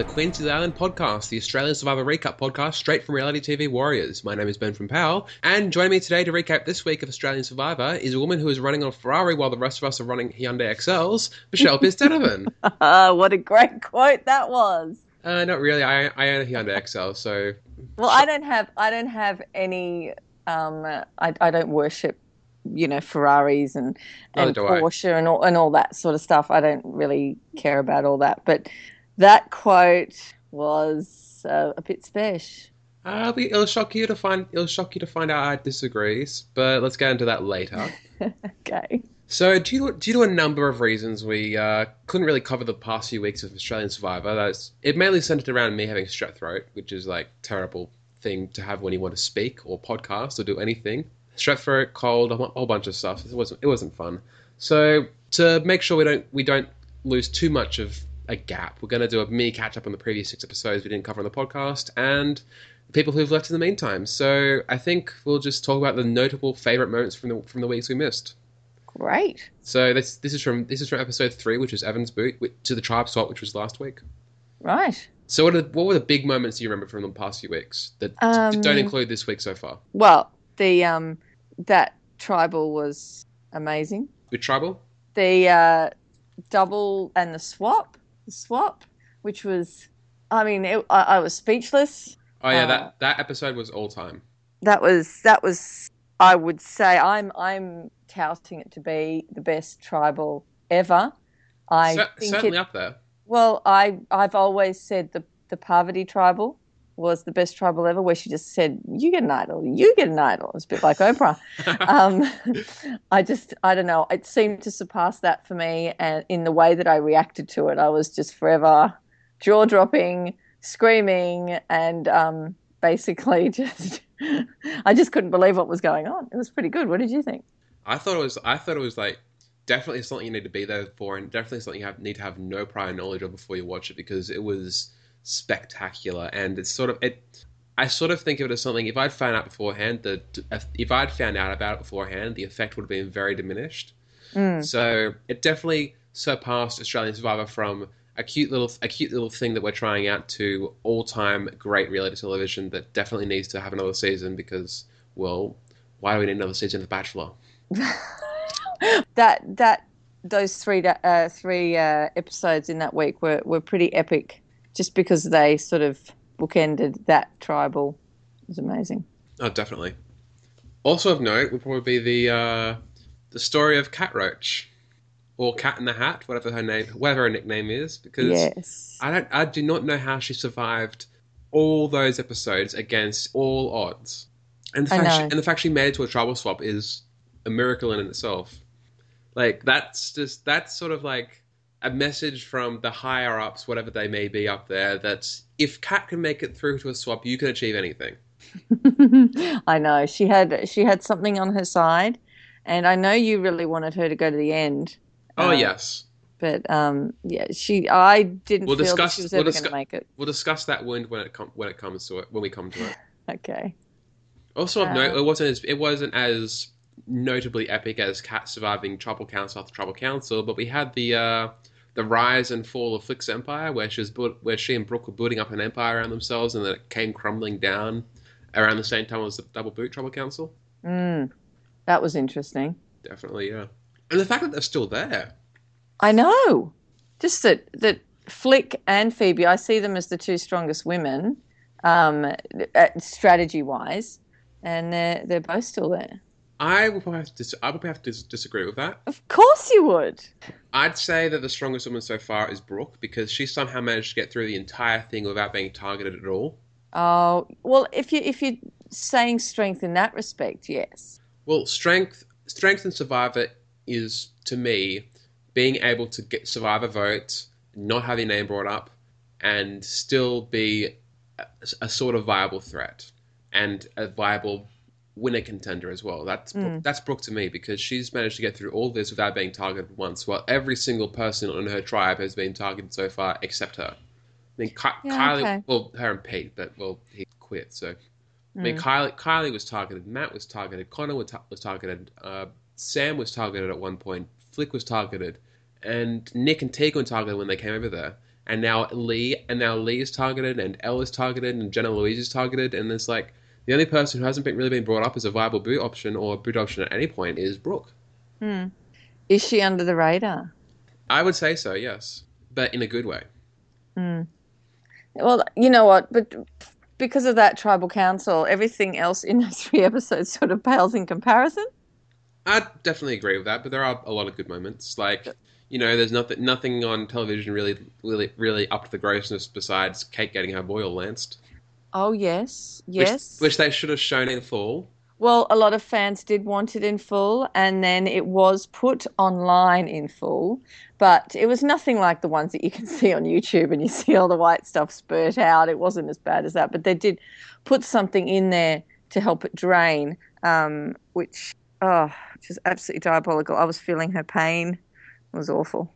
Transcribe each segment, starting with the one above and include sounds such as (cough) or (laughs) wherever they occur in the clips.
the Quincy's Island podcast, the Australian Survivor recap podcast straight from reality TV warriors. My name is Ben from Powell, and joining me today to recap this week of Australian Survivor is a woman who is running on a Ferrari while the rest of us are running Hyundai Excels, Michelle (laughs) Piz-Donovan. Uh, what a great quote that was. uh, not really. I, I own a Hyundai Excel, so Well, I don't have I don't have any um I, I don't worship you know Ferraris and and I. Porsche and all and all that sort of stuff. I don't really care about all that, but that quote was uh, a bit special. uh, it'll shock you to find it'll shock you to find out I disagree. But let's get into that later. (laughs) Okay. So, due, due to a number of reasons, we uh, couldn't really cover the past few weeks of Australian Survivor. That's it mainly centered around me having strep throat, which is like terrible thing to have when you want to speak or podcast or do anything. Strep throat, cold, a whole- whole bunch of stuff. It wasn't it wasn't fun. So to make sure we don't we don't lose too much of a gap, we're going to do a mini catch up on the previous six episodes we didn't cover on the podcast and people who've left in the meantime. So I think we'll just talk about the notable favorite moments from the from the weeks we missed. Great. So this this is from this is from episode three, which is Evan's boot to the tribe swap, which was last week. Right. So what are, what were the big moments you remember from the past few weeks that Um, don't include this week so far? Well, the um that tribal was amazing. With tribal, the uh, double and the swap, the swap, which was, I mean, it, I, I was speechless. oh yeah, Uh, that that episode was all time. That was that was, I would say, I'm I'm touting it to be the best tribal ever. I think certainly it, up there. well, I I've always said the the Parvati tribal was the best tribal ever, where she just said, "You get an idol, you get an idol." It's a bit like Oprah. (laughs) um, (laughs) I just, I don't know. It seemed to surpass that for me, and in the way that I reacted to it, I was just forever jaw dropping, screaming, and um, basically (laughs) just, I just couldn't believe what was going on. It was pretty good. What did you think? I thought it was I thought it was like definitely something you need to be there for, and definitely something you have, need to have no prior knowledge of before you watch it because it was spectacular and it's sort of it. I sort of think of it as something if I'd found out beforehand the if I'd found out about it beforehand, the effect would have been very diminished. Mm. So it definitely surpassed Australian Survivor from a cute little a cute little thing that we're trying out to all time great reality television that definitely needs to have another season because well, why do we need another season of The Bachelor? (laughs) that that those three uh, three uh, episodes in that week were, were pretty epic, just because they sort of bookended that tribal. Was amazing. Oh, definitely. Also of note would probably be the uh, the story of Cat Roach, or Cat in the Hat, whatever her name, whatever her nickname is, because Yes. I don't, I do not know how she survived all those episodes against all odds, and the I fact she, and the fact she made it to a tribal swap is a miracle in itself. Like that's just that's sort of like a message from the higher ups, whatever they may be up there, that if Kat can make it through to a swap, you can achieve anything. (laughs) I know she had she had something on her side, and I know you really wanted her to go to the end. Oh Uh, yes. But um, yeah, she I didn't We'll feel discuss- that she was we'll ever discuss- going to make it. We'll discuss that wound when it com- when it comes to it when we come to it. (laughs) Okay. Also note, it wasn't as it wasn't as notably epic as Kat surviving Tribal Council after Tribal Council, but we had the uh, the rise and fall of Flick's empire, where she was where she and Brooke were building up an empire around themselves, and then it came crumbling down around the same time as the Double Boot Tribal Council. Mm, that was interesting. Definitely, yeah. And the fact that they're still there. I know. Just that that Flick and Phoebe, I see them as the two strongest women, um, strategy wise, and they're they're both still there. I would probably have to dis- I would probably have to dis- disagree with that. Of course you would. I'd say that the strongest woman so far is Brooke because she somehow managed to get through the entire thing without being targeted at all. Oh well, if you if you're saying strength in that respect, yes. Well, strength, strength in Survivor is to me being able to get Survivor votes, not have your name brought up, and still be a, a sort of viable threat and a viable winner contender as well. That's Brooke, that's Brooke to me because she's managed to get through all this without being targeted once, while every single person on her tribe has been targeted so far except her. I mean, Ky- Yeah, Kylie, okay. well, her and Pete, but well, he quit, so I mean, Kylie, Kylie was targeted. Matt was targeted. Connor was, ta- was targeted. Uh, Sam was targeted at one point. Flick was targeted, and Nick and Tegan were targeted when they came over there. and now Lee, and now Lee is targeted, and Elle is targeted, and Jenna Louise is targeted, and it's like the only person who hasn't been, really been brought up as a viable boot option or boot option at any point is Brooke. Hmm. Is she under the radar? I would say so, yes, but in a good way. Hmm. Well, you know what? But because of that tribal council, everything else in those three (laughs) episodes sort of pales in comparison. I definitely agree with that, but there are a lot of good moments. Like, you know, there's nothing nothing on television really, really, really up to the grossness besides Kate getting her boil lanced. Oh yes, Which- yes. which, they should have shown in full. Well, a lot of fans did want it in full, and then it was put online in full, but it was nothing like the ones that you can (laughs) see on YouTube and you see all the white stuff spurt out. It wasn't as bad as that, but they did put something in there to help it drain, um, which oh, which is absolutely diabolical. I was feeling her pain. It was awful.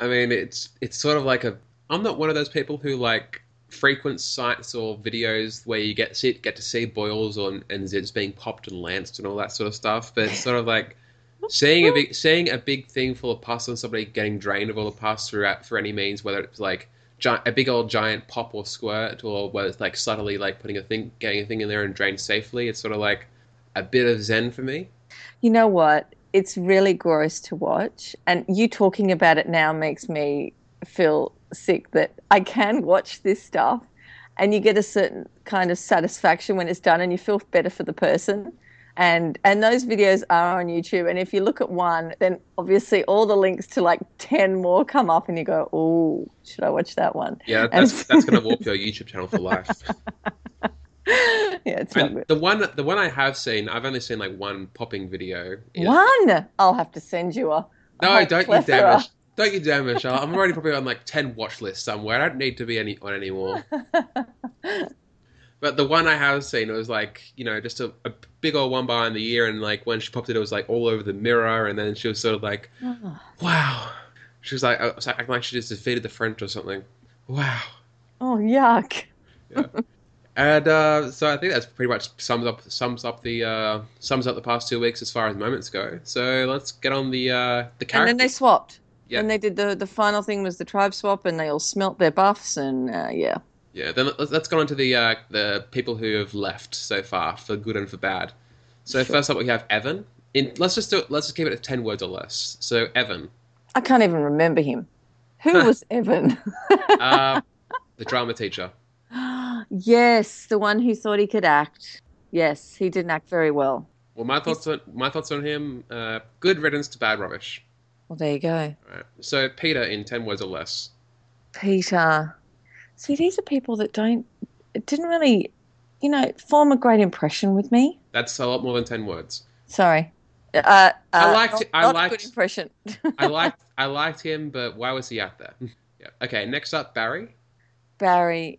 I mean, it's it's sort of like a. I'm not one of those people who like frequent sites or videos where you get see, get to see boils on and zits being popped and lanced and all that sort of stuff. But it's sort of like seeing a big seeing a big thing full of pus and somebody getting drained of all the pus throughout for any means, whether it's like gi- a big old giant pop or squirt, or whether it's like subtly like putting a thing, getting a thing in there and drained safely. It's sort of like a bit of zen for me. You know what? It's really gross to watch, and you talking about it now makes me feel sick that I can watch this stuff, and you get a certain kind of satisfaction when it's done, and you feel better for the person. And and those videos are on YouTube, and if you look at one, then obviously all the links to like ten more come up, and you go, "Oh, should I watch that one?" Yeah, And- that's (laughs) that's gonna warp your YouTube channel for life. (laughs) yeah, it's not good. the one the one I have seen, I've only seen like one popping video. One, I'll have to send you a. a No, whole don't you plethora. dare, Mich- don't you dare, Michelle. I'm already probably on like ten watch lists somewhere. I don't need to be any on anymore. (laughs) But the one I have seen, it was like you know just a, a big old one bar in the ear, and like when she popped it, it was like all over the mirror, and then she was sort of like, "Wow." She was like, uh, it's acting like she just defeated the French or something. Wow. Oh, yuck. Yeah. And uh, so I think that's pretty much sums up sums up the uh, sums up the past two weeks as far as moments go. So let's get on the uh, the And then they swapped. Yeah. And they did the the final thing was the tribe swap, and they all smelt their buffs, and uh, yeah. Yeah, then let's, go on to the uh, the people who have left so far for good and for bad. So Sure. first up, we have Evan. In let's just do it, let's just keep it at ten words or less. So Evan, I can't even remember him. Who (laughs) was Evan? uh, (laughs) the drama teacher. (gasps) yes, the one who thought he could act. Yes, he didn't act very well. Well, my thoughts on my thoughts on him. Uh, good riddance to bad rubbish. Well, there you go. Alright. So Peter in ten words or less. Peter. See, these are people that don't, it didn't really, you know, form a great impression with me. That's a lot more than ten words. Sorry. Uh, uh, I liked- not, I not a liked- good impression. (laughs) I liked I liked him, but why was he out there? (laughs) yeah. Okay. Next up, Barry. Barry,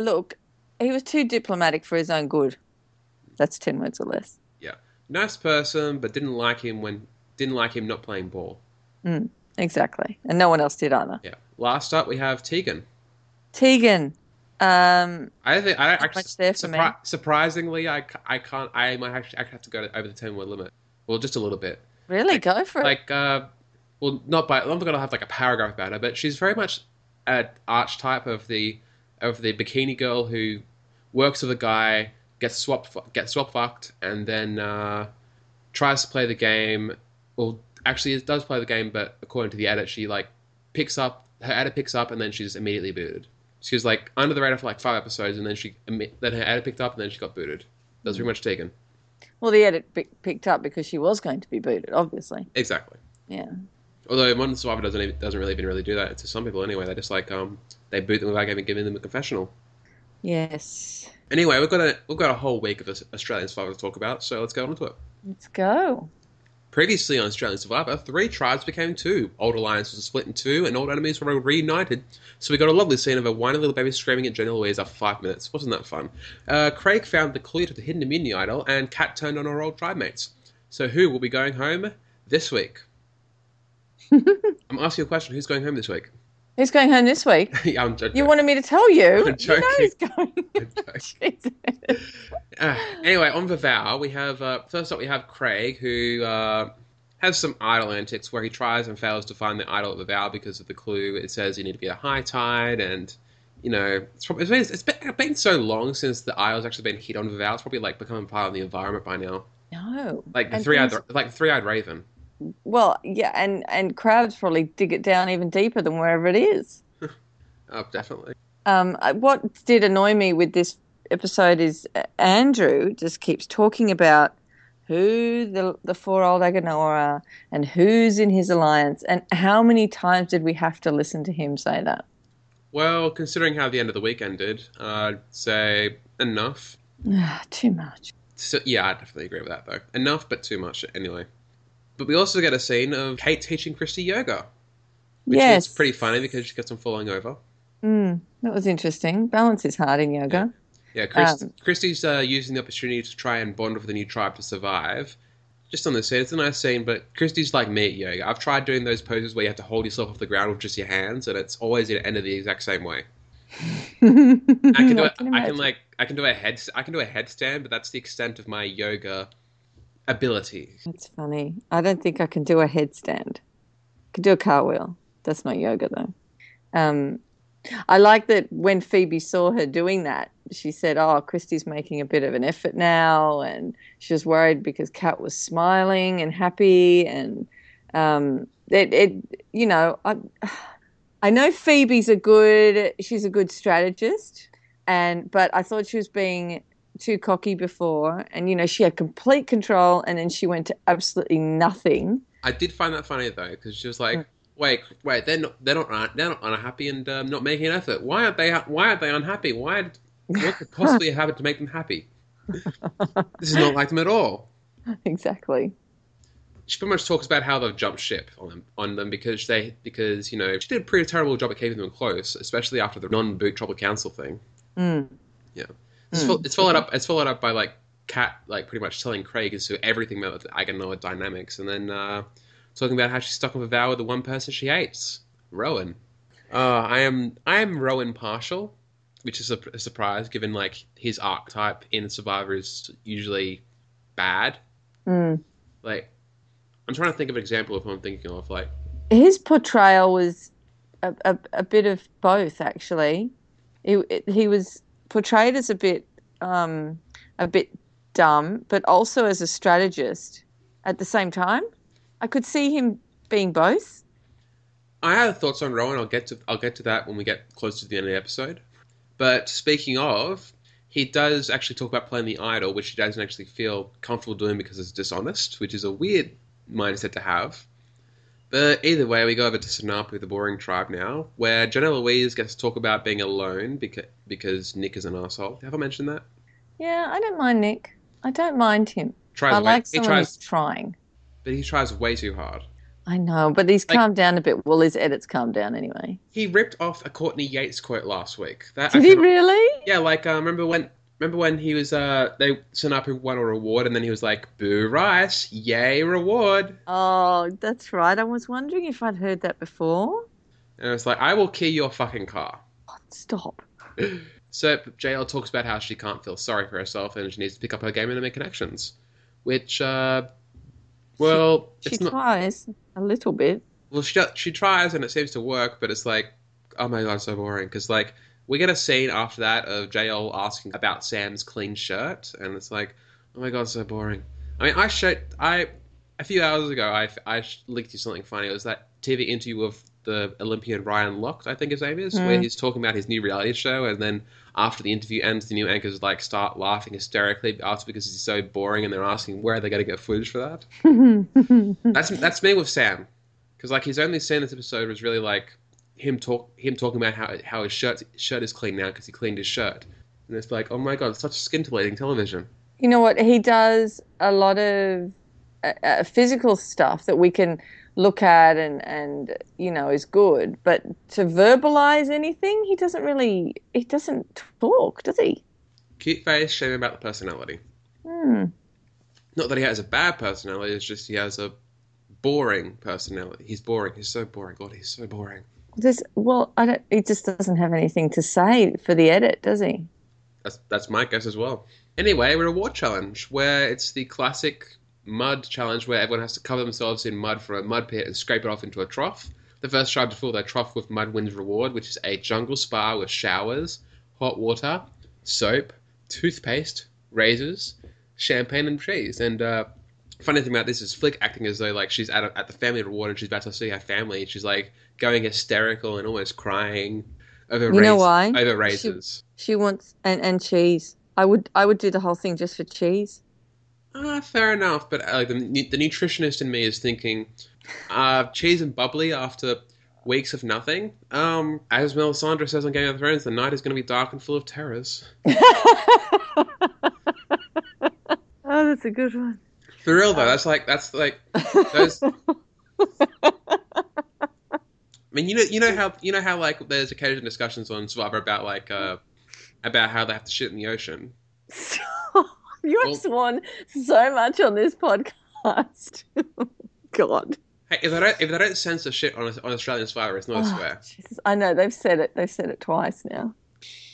look, he was too diplomatic for his own good. That's 10 words or less. Yeah. Nice person, but didn't like him when didn't like him not playing ball. Exactly. And no one else did either. Yeah. Last up, we have Tegan. Tegan. Um, I think I actually there for me. surpri- surprisingly I, I can't I might actually, actually have to go to, over the ten word limit. Well, just a little bit. really, go for it. Like uh, well, not by I'm not gonna have like a paragraph about her, but she's very much an archetype of the of the bikini girl who works with a guy, gets swapped gets swap fucked, and then uh, tries to play the game. Well, actually, it does play the game, but according to the edit, she like picks up her edit picks up, and then she's immediately booted. She was like under the radar for like five episodes, and then she then her edit picked up, and then she got booted. That was pretty much taken. well, the edit pick, picked up because she was going to be booted, obviously. Exactly. Yeah. Although Modern Survivor doesn't even, doesn't really even really do that to some people anyway. They just like um they boot them without even giving them a confessional. Yes. Anyway, we've got a we've got a whole week of Australian Survivor to talk about, so let's go on to it. Let's go. Previously on Australian Survivor, three tribes became two. Old alliances were split in two, and old enemies were reunited. So we got a lovely scene of a whiny little baby screaming at Jenna Louise after five minutes. Wasn't that fun? Uh, Craig found the clue to the hidden immunity idol, and Kat turned on her old tribe mates. So who will be going home this week? (laughs) I'm asking you a question. Who's going home this week? Who's going home this week? (laughs) yeah, I'm joking. You wanted me to tell you. (laughs) I'm You know joking. who's going. I'm (laughs) joking. Uh, anyway, on the vow, we have uh, first up we have Craig, who uh, has some idol antics where he tries and fails to find the idol of the vow because of the clue. It says you need to be a high tide, and you know it's probably it's been, it's been, been so long since the idol's actually been hit on Val. It's probably like becoming part of the environment by now. No. Like the three eyed, like three eyed raven. Well, yeah, and and crabs probably dig it down even deeper than wherever it is. (laughs) Oh, definitely. Um, what did annoy me with this episode is uh, Andrew just keeps talking about who the the four old Aganoa are and who's in his alliance, and how many times did we have to listen to him say that? Well, considering how the end of the week ended, I'd say enough. (sighs) Too much. So, yeah, I definitely agree with that though. Enough, but too much anyway. But we also get a scene of Kate teaching Christy yoga, which yes, is pretty funny because she gets them falling over. Mm, that was interesting. Balance is hard in yoga. Yeah, Chris, Um, Christy's uh, using the opportunity to try and bond with the new tribe to survive. Just on the scene, it's a nice scene, but Christy's like me at yoga. I've tried doing those poses where you have to hold yourself off the ground with just your hands, and it's always the end of the exact same way. (laughs) I can do it. I can imagine. like I can do a head I can do a headstand, but that's the extent of my yoga ability. That's funny. I don't think I can do a headstand. I can do a cartwheel. That's not yoga though. Um, I like that when Phoebe saw her doing that, she said, "Oh, Christy's making a bit of an effort now," and she was worried because Kat was smiling and happy, and um, it, it, you know, I, I know Phoebe's a good, she's a good strategist, and but I thought she was being too cocky before, and you know she had complete control, and then she went to absolutely nothing. I did find that funny though, because she was like, "Wait, wait, they're not, they're not, they're not unhappy and um, not making an effort. Why aren't they? Why aren't they unhappy? Why? What could possibly happen to make them happy? (laughs) This is not like them at all." exactly. She pretty much talks about how they've jumped ship on them, on them because they, because you know, she did a pretty terrible job at keeping them close, especially after the non-boot tribal council thing. Mm. It's, Mm. fol- it's followed up. It's followed up by like Kat, like pretty much telling Craig as to everything about the Aganoa dynamics, and then uh, talking about how she's stuck with a vow with the one person she hates, Rowan. Uh, I am I am Rowan partial, which is a, a surprise given like his archetype in Survivor is usually bad. Mm. Like, I'm trying to think of an example of who I'm thinking of. Like, His portrayal was a, a, a bit of both, actually. He, he was portrayed as a bit, um, a bit dumb, but also as a strategist at the same time. I could see him being both. I have thoughts on Rowan. I'll get to I'll get to that when we get close to the end of the episode. But speaking of, he does actually talk about playing the idol, which he doesn't actually feel comfortable doing because it's dishonest, which is a weird mindset to have. But either way, we go over to Sanapu, the boring tribe now, where Jenna Louise gets to talk about being alone because because Nick is an asshole. Have I mentioned that? Yeah, I don't mind Nick. I don't mind him. Tries I way, like he someone tries, who's trying. but he tries way too hard. I know, but he's Like- calmed down a bit. Well, his edits calmed down anyway. He ripped off a Courtney Yates quote last week. That, Did he really? Yeah, like uh, remember when remember when he was uh they Sanapu won a reward and then he was like boo rice yay reward Oh, that's right. I was wondering if I'd heard that before. and it's like I will key your fucking car. Stop. (laughs) So JL talks about how she can't feel sorry for herself and she needs to pick up her game and make connections, which uh well She it's not tries a little bit. well she she tries and it seems to work but it's like oh my god so boring because like we get a scene after that of JL asking about Sam's clean shirt and it's like oh my god so boring. I mean I showed I a few hours ago I, I linked you something funny. It was that TV interview of the Olympian Ryan Lochte I think his name is where Mm. he's talking about his new reality show and then after the interview ends the new anchors like start laughing hysterically after because he's so boring and they're asking where are they going to get footage for that? (laughs) That's that's me with Sam, because like his only scene this episode was really like him talk him talking about how how his shirt shirt is clean now because he cleaned his shirt, and it's like oh my god, it's such scintillating television. you know what? He does a lot of uh, uh, physical stuff that we can look at and and you know is good, but to verbalize anything, he doesn't really. He doesn't talk, does he? Cute face, shame about the personality. Hmm. Not that he has a bad personality, it's just he has a boring personality. He's boring. He's so boring. God, he's so boring. There's, well, I don't. He just doesn't have anything to say for the edit, does he? That's that's my guess as well. Anyway, reward challenge where it's the classic mud challenge where everyone has to cover themselves in mud from a mud pit and scrape it off into a trough. The first tribe to fill their trough with mud wins reward, which is a jungle spa with showers, hot water, soap, toothpaste, razors, champagne, and cheese. And uh, funny thing about this is Flick acting as though like she's at, a, at the family reward and she's about to see her family. She's like going hysterical and almost crying over You know why? over She- razors. She wants and and cheese. I would I would do the whole thing just for cheese. Ah, fair enough. But uh, the, the nutritionist in me is thinking, uh, cheese and bubbly after weeks of nothing. Um, as Melisandre says on Game of Thrones, the night is going to be dark and full of terrors. (laughs) Oh, that's a good one. For real though, that's like that's like those. (laughs) I mean, you know, you know how you know how like there's occasional discussions on Survivor about like uh about how they have to shit in the ocean. (laughs) you have Well- sworn so much on this podcast. (laughs) God. Hey, if they don't if they don't censor shit on on Australian Survivor, it's not a Oh, swear. Jesus. I know they've said it. They've said it twice now.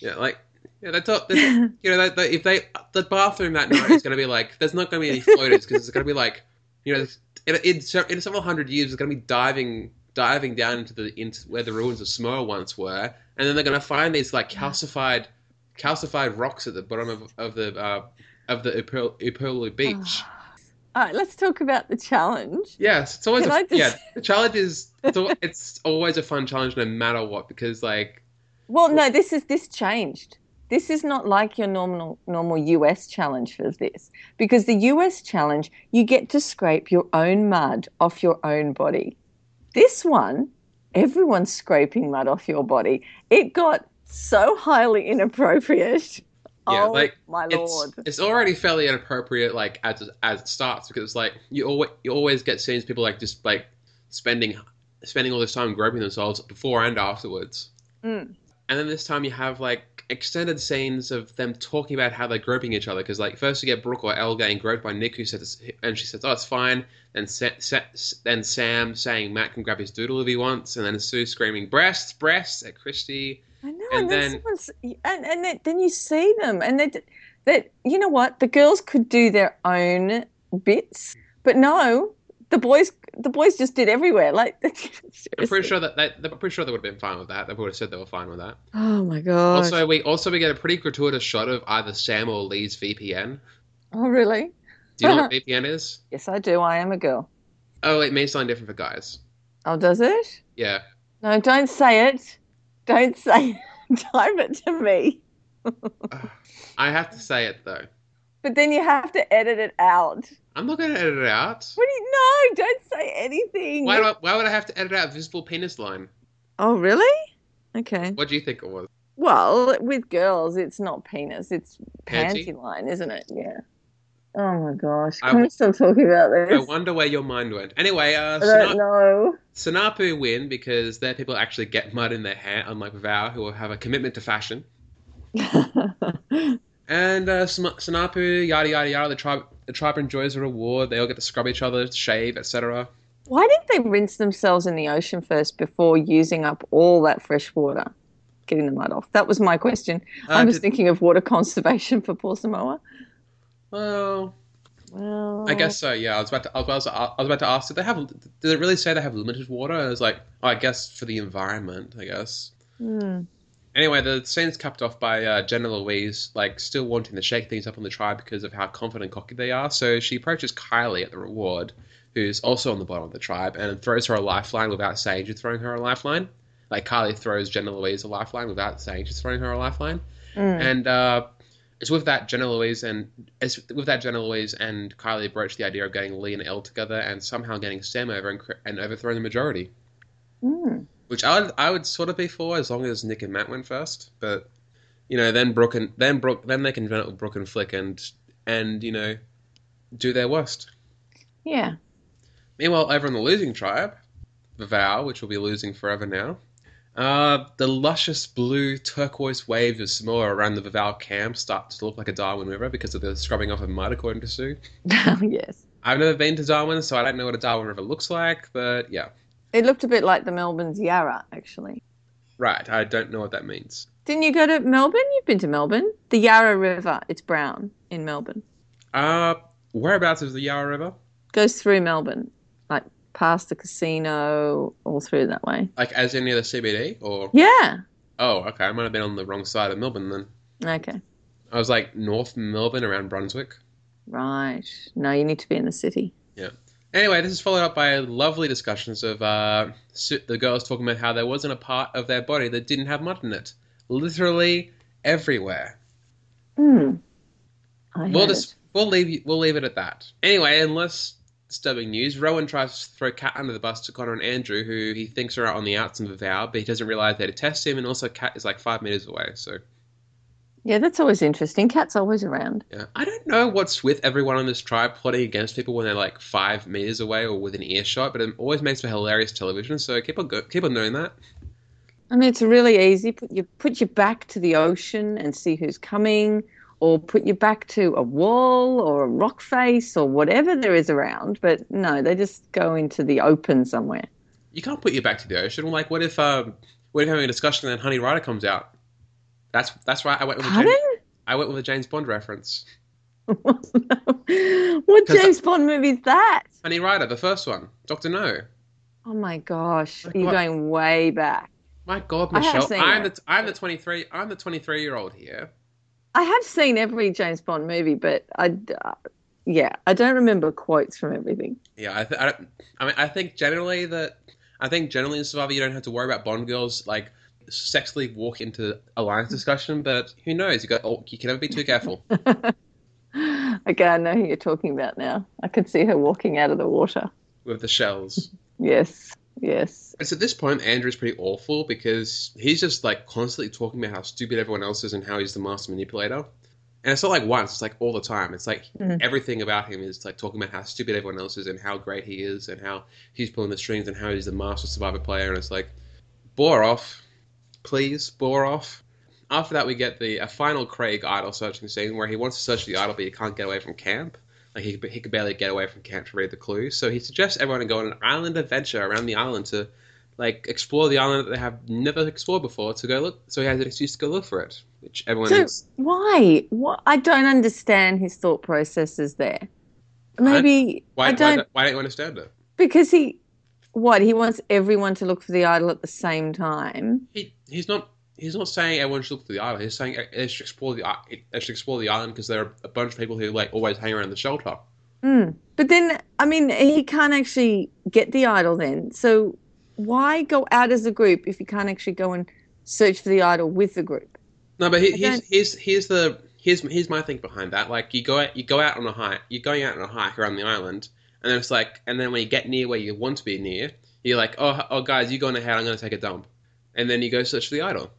Yeah, like yeah, talk. They talk (laughs) you know, they, they, if they the bathroom that night is going to be like, there's not going to be any floaters because it's going to be like, you know, in, in, in several hundred years, it's going to be diving diving down into the into where the ruins of Samoa once were, and then they're going to find these like calcified calcified rocks at the bottom of, of the uh, of the Upolu, Upolu beach. All right, let's talk about the challenge. Yes, it's always a, just- yeah. The challenge is (laughs) it's, al- it's always a fun challenge no matter what because like Well, no, this is this changed. This is not like your normal normal US challenge for this because the US challenge you get to scrape your own mud off your own body. This one, everyone's scraping mud off your body. It got so highly inappropriate. Yeah, oh like, my it's lord. it's already fairly inappropriate like as it- as it starts because it's like you always you always get scenes people like just like spending spending all this time groping themselves before and afterwards. Mm. And then this time you have like extended scenes of them talking about how they're groping each other because like first you get Brooke or Elle getting groped by Nick who says and she says oh it's fine. Then Sa- Sa- then Sam saying Matt can grab his doodle if he wants and then Sue screaming breasts breasts at Christy I know, And and, then, and and then, then you see them, and they that you know what? The girls could do their own bits, but no, the boys the boys just did everywhere. Like (laughs) I'm pretty sure that they, I'm pretty sure they would have been fine with that they would have said they were fine with that. Oh my god! Also, we also we get a pretty gratuitous shot of either Sam or Lee's VPL. oh really? Do you know what (laughs) VPL is? Yes, I do. I am a girl. Oh, it means something different for guys. Oh, does it? Yeah. No, don't say it. Don't say (laughs) it. Type it to me. (sighs) I have to say it though. But then you have to edit it out. I'm not going to edit it out. What do you? No, don't say anything. Why, do I, why would I have to edit out visible penis line? Oh, really? Okay. What do you think it was? Well, with girls, it's not penis; it's Panty? panty line, isn't it? Yeah. Oh my gosh! I Can we w- stop talking about this? I wonder where your mind went. Anyway, uh, I don't Sina- know. Sinapu win because their people actually get mud in their hair, unlike Vow, who will have a commitment to fashion. (laughs) And uh, Sinapu, yada yada yada. The tribe, the tribe enjoys a reward. They all get to scrub each other, shave, etc. Why didn't they rinse themselves in the ocean first before using up all that fresh water, getting the mud off? That was my question. I Uh, was did- thinking of water (laughs) conservation for poor Samoa. Well, Well, I guess so. Yeah, I was about to. I was, I was about to ask. Did they have? Did it really say they have limited water? And I was like, oh, I guess for the environment. I guess. Hmm. Anyway, the scene's capped off by uh, Jenna Louise, like still wanting to shake things up on the tribe because of how confident and cocky they are. So she approaches Kylie at the reward, who's also on the bottom of the tribe, and throws her a lifeline without saying she's throwing her a lifeline. Like Kylie throws Jenna Louise a lifeline without saying she's throwing her a lifeline. Mm. And uh, it's with that Jenna Louise and it's with that Jenna Louise and Kylie broached the idea of getting Lee and Elle together and somehow getting Sam over and, and overthrowing the majority, Mm. Which I would I would sort of be for as long as Nick and Matt went first. But you know, then Brooke and then Brooke then they can join up with Brooke and Flick and and you know do their worst. Yeah. Meanwhile, over on the losing tribe, the Vow, which will be losing forever now, uh, the luscious blue turquoise waves of Samoa around the Vavau camp start to look like a Darwin River because of the scrubbing off of mud, according to Sue. (laughs) yes. I've never been to Darwin, so I don't know what a Darwin River looks like, but yeah. It looked a bit like the Melbourne's Yarra, actually. Right, I don't know what that means. Didn't you go to Melbourne? You've been to Melbourne. The Yarra River. It's brown in Melbourne. Uh, whereabouts is the Yarra River? goes through Melbourne, like past the casino, all through that way. Like as in near the CBD, or Yeah. oh, okay, I might have been on the wrong side of Melbourne then. Okay. I was like North Melbourne around Brunswick. Right. No, you need to be in the city. Anyway, this is followed up by lovely discussions of uh, the girls talking about how there wasn't a part of their body that didn't have mud in it, literally everywhere. Hmm. I We'll just it. we'll leave we'll leave it at that. Anyway, in less disturbing news, Rowan tries to throw Kat under the bus to Connor and Andrew, who he thinks are out on the outs of the vow, but he doesn't realize they detest him, and also Kat is like five meters away. So Yeah, that's always interesting. Kat's always around. yeah, I don't know what's with everyone on this tribe plotting against people when they're like five meters away or within earshot, but it always makes for hilarious television. So keep on go- keep on doing that. I mean, it's really easy. Put you put your back to the ocean and see who's coming, or put your back to a wall or a rock face or whatever there is around. But no, they just go into the open somewhere. You can't put your back to the ocean. Like, what if um, what if having a discussion and then Honey Ryder comes out? That's that's right. I went with a James, I went with a James Bond reference. (laughs) What James Bond movie is that? Honey Ryder, the first one, Doctor No. Oh my gosh, My you're God. going way back. My God, Michelle, I'm the I'm the 23 I'm the 23 year old here. I have seen every James Bond movie, but I, uh, yeah, I don't remember quotes from everything. Yeah, I, th- I, don't- I mean, I think generally that I think generally in Survivor you don't have to worry about Bond girls like sexually walk into alliance discussion, but who knows? You got oh, you can never be too careful. (laughs) okay, I know who you're talking about now. I could see her walking out of the water. with the shells. Yes, yes. It's at this point Andrew's pretty awful because he's just like constantly talking about how stupid everyone else is and how he's the master manipulator. And it's not like once; it's like all the time. It's like Mhm. everything about him is like talking about how stupid everyone else is and how great he is and how he's pulling the strings and how he's the master survivor player. And it's like, bore off, please, bore off. After that, we get the a final Craig idol searching scene where he wants to search the idol, but he can't get away from camp. Like he, he could barely get away from camp to read the clues. So he suggests everyone to go on an island adventure around the island to like explore the island that they have never explored before to go look. So he has an excuse to go look for it, which everyone So- is. Why? What? I don't understand his thought processes there. Maybe Why, I don't don't, why don't you understand it? because he, what he wants everyone to look for the idol at the same time. He he's not he's not saying everyone should look for the island. He's saying they should explore the they should explore the island because there are a bunch of people who like always hang around the shelter. Hmm. But then, I mean, he can't actually get the idol then. So why go out as a group if you can't actually go and search for the idol with the group? No, but he, here's here's here's the here's here's my thing behind that. Like you go out you go out on a hike, you're going out on a hike around the island, and then it's like, and then when you get near where you want to be near, you're like, oh oh guys, you go on ahead, I'm gonna take a dump, and then you go search for the idol,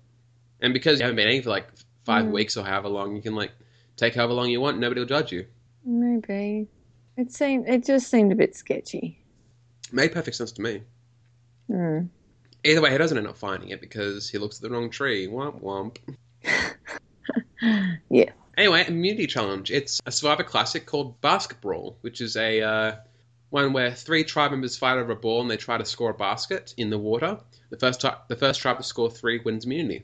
and because you haven't been eating for like five Mm. weeks or however long, you can like take however long you want, nobody will judge you. Maybe it seemed it just seemed a bit sketchy. Made perfect sense to me. Hmm. Either way, he doesn't end up finding it because he looks at the wrong tree. Womp womp. (laughs) Yeah. Anyway, immunity challenge. It's a Survivor classic called Basket Brawl, which is a uh, one where three tribe members fight over a ball and they try to score a basket in the water. The first tri- the first tribe to score three wins immunity.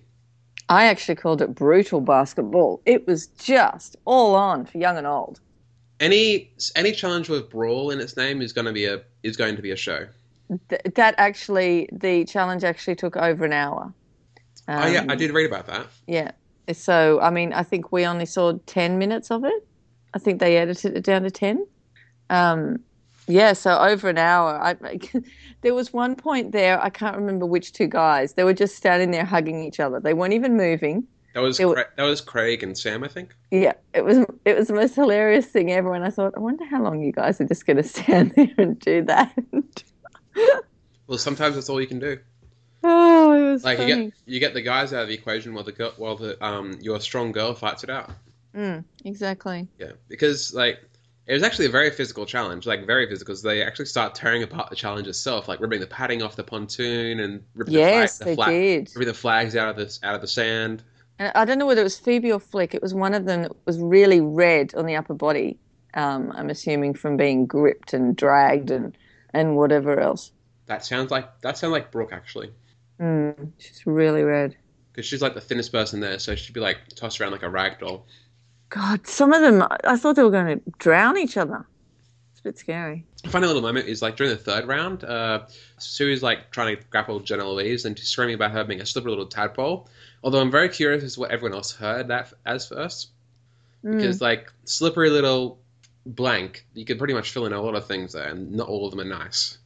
I actually called it brutal basketball. It was just all on for young and old. Any any challenge with brawl in its name is going to be a is going to be a show. Th- that actually, the challenge actually took over an hour. oh yeah, Um, I did read about that. Yeah. So, I mean, I think we only saw 10 minutes of it. I think they edited it down to 10. Um, yeah, so over an hour. I, (laughs) there was one point there, I can't remember which two guys. They were just standing there hugging each other. They weren't even moving. That was Cra- that was Craig and Sam, I think. Yeah, it was it was the most hilarious thing ever. And I thought, I wonder how long you guys are just going (laughs) to stand there and do that. (laughs) Well, sometimes that's all you can do. oh, it was Like you get you get the guys out of the equation while the girl, while the um your strong girl fights it out. Mm, exactly. Yeah, because like it was actually a very physical challenge, like very physical. Because they actually start tearing apart the challenge itself, like ripping the padding off the pontoon and ripping Yes, the, flag, the, flag, did. ripping the flags out of this out of the sand. And I don't know whether it was Phoebe or Flick. It was one of them that was really red on the upper body. Um, I'm assuming from being gripped and dragged and, and whatever else. That sounds like that sounds like Brooke actually, Mm, she's really red. because she's like the thinnest person there, so she'd be like tossed around like a rag doll. God, some of them, I thought they were going to drown each other. It's a bit scary. A funny little moment is like during the third round, uh, Sue's like trying to grapple Jenna Louise and she's screaming about her being a slippery little tadpole. Although I'm very curious as to what everyone else heard that as first. Mm. Because like slippery little blank, you could pretty much fill in a lot of things there, and not all of them are nice.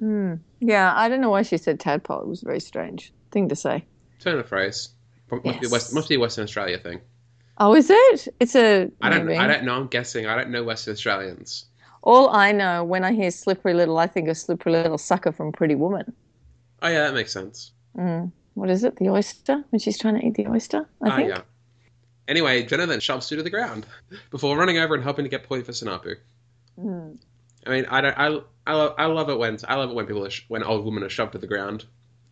Mm. Yeah, I don't know why she said tadpole. It was a very strange thing to say. Turn of phrase. Must, be Yes. West, must be a Western Australia thing. Oh, is it? It's a. I don't. maybe. I don't know. I'm guessing. I don't know Western Australians. All I know when I hear slippery little, I think of slippery little sucker from Pretty Woman. Oh yeah, that makes sense. Mm. What is it? The oyster? When she's trying to eat the oyster, I Ah, think. yeah. Anyway, Jenna then shoves Sue to the ground (laughs) before running over and helping to get point for Sinapu. Mm. I mean, I don't. I, I, love, I love it when I love it when people are sh- when old women are shoved to the ground.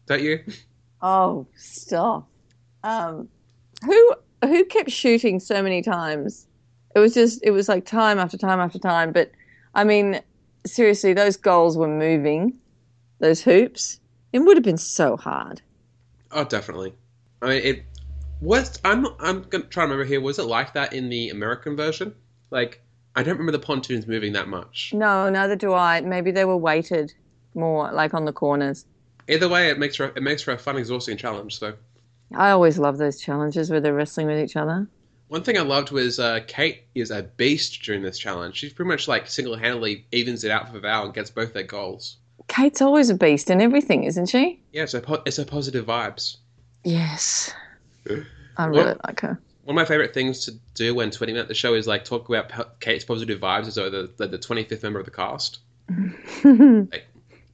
Don't you? (laughs) Oh, stop. Um, who who kept shooting so many times? It was just it was like time after time after time. But I mean, seriously, those goals were moving, those hoops. It would have been so hard. Oh, definitely. I mean, it was. I'm. I'm gonna try to remember here. Was it like that in the American version? Like, I don't remember the pontoons moving that much. No, neither do I. Maybe they were weighted more, like on the corners. Either way, it makes for it makes for a fun, exhausting challenge. So. I always love those challenges where they're wrestling with each other. One thing I loved was uh, Kate is a beast during this challenge. She's pretty much like single handedly evens it out for Val and gets both their goals. Kate's always a beast in everything, isn't she? Yeah, it's a, po- it's a positive vibes. Yes. (gasps) I really like her. One of my favorite things to do when tweeting about the show is like talk about po- Kate's positive vibes as though the, the, the 25th member of the cast. (laughs)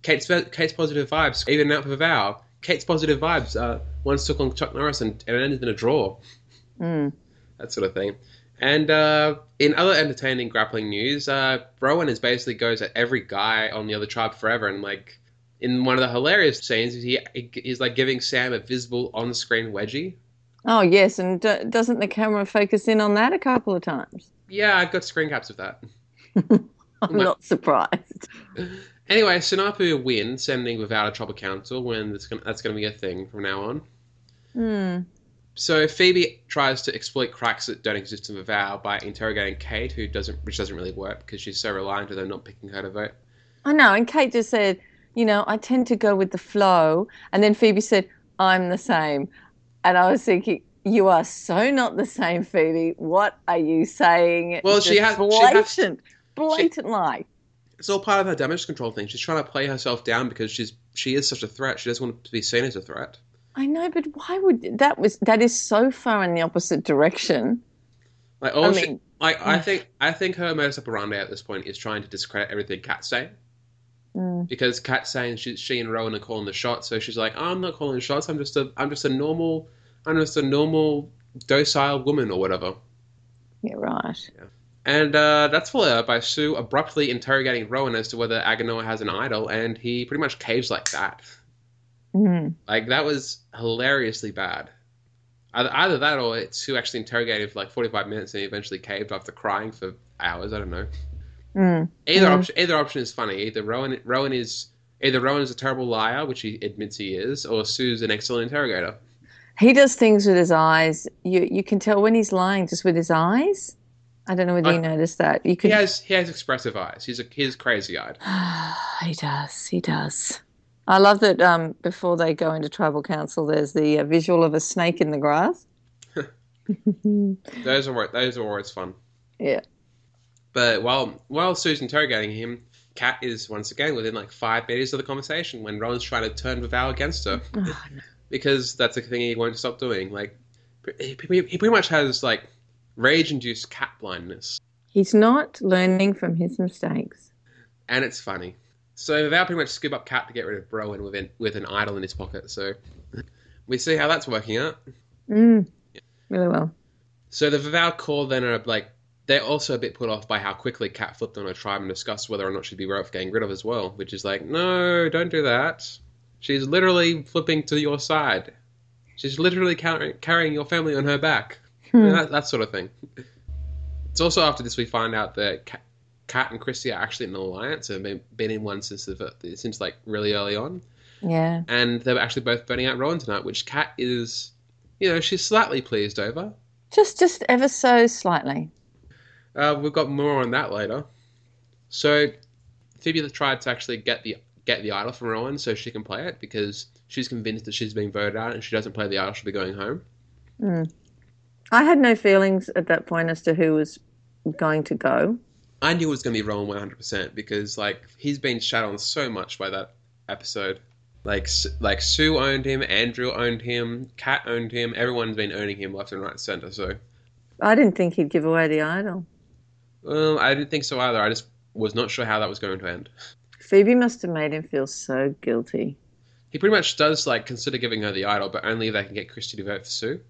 Kate's Kate's positive vibes, even out for Val. Kate's positive vibes. Uh, once took on Chuck Norris and, and it ended in a draw. Mm. That sort of thing. And uh, in other entertaining grappling news, uh, Rowan is basically goes at every guy on the other tribe forever, and like in one of the hilarious scenes, he he's like giving Sam a visible on-screen wedgie. Oh yes, and d- doesn't the camera focus in on that a couple of times? Yeah, I've got screen caps of that. (laughs) I'm not surprised. (laughs) Anyway, Sinapu wins, sending without a tribal council when that's going to be a thing from now on. Hmm. So Phoebe tries to exploit cracks that don't exist in the vow by interrogating Kate, who doesn't, which doesn't really work because she's so reliant on them not picking her to vote. I know, and Kate just said, you know, I tend to go with the flow, and then Phoebe said, I'm the same, and I was thinking. You are so not the same, Phoebe. What are you saying? Well, she has- she has- blatant, blatant lie. It's all part of her damage control thing. She's trying to play herself down because she's she is such a threat. She doesn't want to be seen as a threat. I know, but why would that was that is so far in the opposite direction. Like all I she, mean, like I think I think her modus operandi at this point is trying to discredit everything Kat's saying Mm. because Kat's saying she, she and Rowan are calling the shots. So she's like, I'm not calling the shots. I'm just a I'm just a normal I'm just a normal docile woman or whatever. Yeah, right. And uh, that's followed up by Sue abruptly interrogating Rowan as to whether Aganoa has an idol, and he pretty much caves like that. Mm. Like that was hilariously bad. Either, either that or it's Sue actually interrogated for like 45 minutes and he eventually caved after crying for hours. I don't know. Mm. Either Mhm. option, either option is funny. Either Rowan, Rowan is either Rowan is a terrible liar, which he admits he is, or Sue's an excellent interrogator. He does things with his eyes. You you can tell when he's lying just with his eyes. I don't know whether I- you noticed that. You He has he has expressive eyes. He's a, he's crazy eyed. (sighs) he does. He does. I love that. Um, before they go into tribal council, there's the uh, visual of a snake in the grass. (laughs) (laughs) Those are those are always fun. yeah. But while while Sue's interrogating him, Kat is once again within like five meters of the conversation when Rowan's trying to turn the vow against her Oh, no. because that's a thing he won't stop doing. Like he, he he pretty much has like rage-induced cat blindness, He's not learning from his mistakes. and it's funny. So Val pretty much scoop up Kat to get rid of Rowan with an, with an idol in his pocket. So we see how that's working out. Mm. Really well. So the Vavau core then are like they're also a bit put off by how quickly Kat flipped on her tribe and discussed whether or not she'd be worth getting rid of as well, which is like, no, don't do that. She's literally flipping to your side. She's literally carry- carrying your family on her back. Hmm. That, that sort of thing. It's also after this we find out that Kat, Kat and Christy are actually in an alliance and been, been in one since the, since like really early on, Yeah. and they're actually both burning out Rowan tonight, which Kat is, you know, she's slightly pleased over. Just just ever so slightly. Uh, we've got more on that later. So Phoebe has tried to actually get the get the idol from Rowan so she can play it because she's convinced that she's being voted out and she doesn't play the idol, she'll be going home. Mm. I had no feelings at that point as to who was going to go. I knew it was going to be Rowan 100% because like he's been shat on so much by that episode. Like like Sue owned him, Andrew owned him, Kat owned him. Everyone's been owning him left and right, and center. So I didn't think he'd give away the idol. Well, I didn't think so either. I just was not sure how that was going to end. Phoebe must have made him feel so guilty. He pretty much does like consider giving her the idol, but only if they can get Christy to vote for Sue.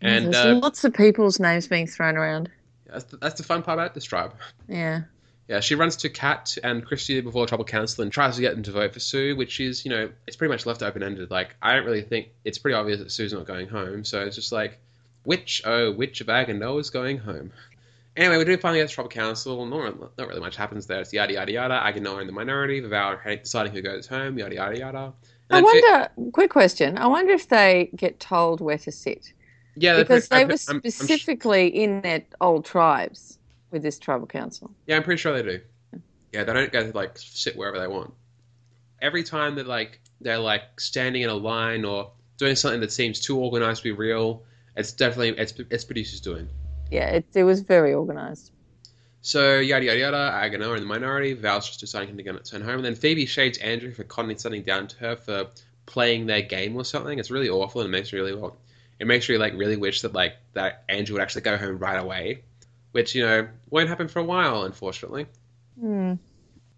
And uh, lots of people's names being thrown around. That's the, that's the fun part about this tribe. Yeah. Yeah, she runs to Kat and Christy before Tribal Council and tries to get them to vote for Sue, which is, you know, it's pretty much left open ended. Like, I don't really think it's pretty obvious that Sue's not going home, so it's just like, which, oh, which of Aganoa is going home? Anyway, we do finally get to Tribal Council. Not, not really much happens there. It's yada yada yada. Aganoa in the minority. Vavau deciding who goes home. Yada yada yada. And I wonder. Fi- quick question. I wonder if they get told where to sit. Yeah, because they were specifically I'm, I'm, in their old tribes with this tribal council. Yeah, I'm pretty sure they do. Yeah, they don't go to like sit wherever they want. Every time that like they're like standing in a line or doing something that seems too organized to be real, it's definitely it's it's producers doing. Yeah, it, it was very organized. So yada yada yada, Aganoa are in the minority. Val's just deciding to turn home, and then Phoebe shades Andrew for conning something down to her for playing their game or something. It's really awful and it makes me really. It makes me like really wish that like that Andrew would actually go home right away which you know won't happen for a while, unfortunately. Mm.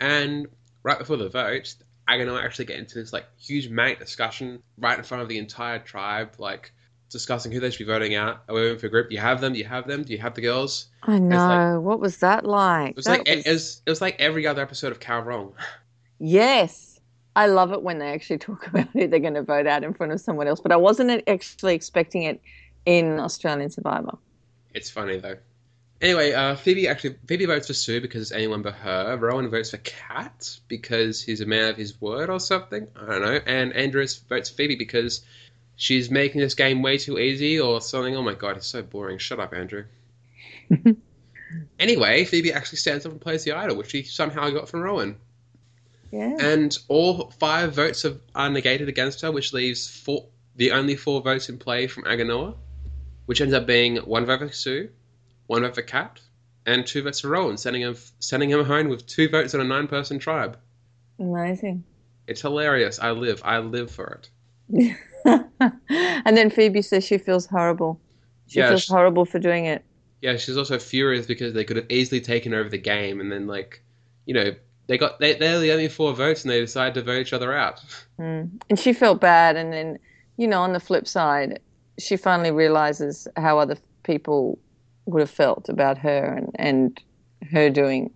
And right before the vote, Aganoa actually get into this like huge mate discussion right in front of the entire tribe, like discussing who they should be voting out. Are we voting for a group? Do you have them? Do you have them? Do you have the girls? I know. Like, what was that like? It was that like was... It, was, it was like every other episode of Kaoh Rong. (laughs) Yes. I love it when they actually talk (laughs) about who they're going to vote out in front of someone else, but I wasn't actually expecting it in Australian Survivor. It's funny though. Anyway, uh, Phoebe actually Phoebe votes for Sue because it's anyone but her. Rowan votes for Kat because he's a man of his word or something. I don't know. And Andrews votes for Phoebe because she's making this game way too easy or something. Oh my god, it's so boring. Shut up, Andrew. (laughs) anyway, Phoebe actually stands up and plays the idol, which she somehow got from Rowan. Yeah. And all five votes are negated against her, which leaves four, the only four votes in play from Aganoa, which ends up being one vote for Sue, one vote for Kat, and two votes for Rowan, sending him sending him home with two votes on a nine person tribe. Amazing. It's hilarious. I live. I live for it. (laughs) and then Phoebe says she feels horrible. She yeah, feels she, horrible for doing it. Yeah, she's also furious because they could have easily taken over the game, and then like, you know, they got they they're the only four votes, and they decided to vote each other out. Mm. And she felt bad, and then you know, on the flip side, she finally realizes how other people would have felt about her and, and her doing,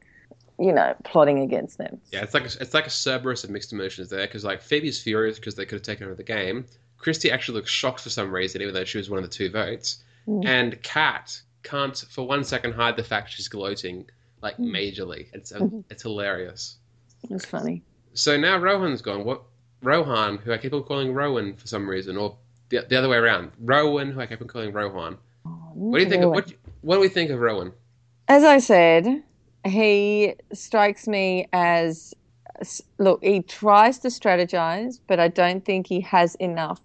you know, plotting against them. Yeah, it's like a, it's like a Cerberus of mixed emotions there because like Phoebe's furious because they could have taken over the game. Christy actually looks shocked for some reason, even though she was one of the two votes. Mm. And Kat can't for one second hide the fact she's gloating like mm. majorly. It's mm-hmm. it's hilarious. It's funny. So now Rohan's gone. What Rohan, who I keep on calling Rowan for some reason, or the, the other way around, Rowan, who I keep on calling Rohan. Oh, what do you think? Of, what what do we think of Rowan? As I said, he strikes me as look, he tries to strategize, but I don't think he has enough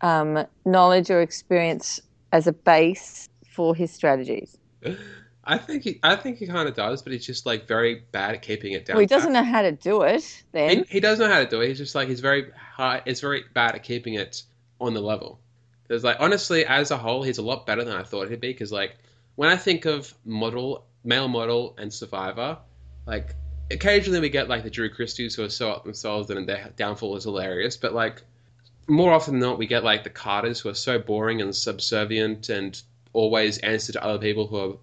um, knowledge or experience as a base for his strategies. (laughs) I think he, I think he kind of does, but he's just like very bad at keeping it down. Well, he doesn't know how to do it. Then he, he does know how to do it. He's just like he's very high. It's very bad at keeping it on the level. Because like honestly, as a whole, he's a lot better than I thought he'd be. Because like when I think of model, male model, and survivor, like occasionally we get like the Drew Christys who are so up themselves and their downfall is hilarious, but like more often than not, we get like the Carters who are so boring and subservient and always answer to other people who are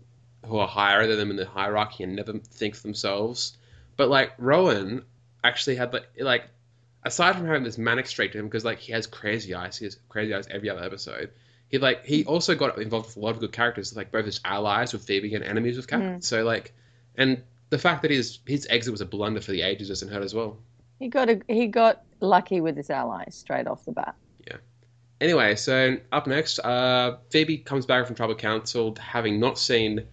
who are higher than them in the hierarchy and never think for themselves. But like Rowan actually had like like aside from having this manic streak to him because like he has crazy eyes, he has crazy eyes every other episode he like he also got involved with a lot of good characters, like both his allies with Phoebe and enemies with Kat. Mm. So like, and the fact that his his exit was a blunder for the ages doesn't hurt as well. He got a, he got lucky with his allies straight off the bat. Yeah. Anyway, so up next, uh, Phoebe comes back from Tribal Council, having not seen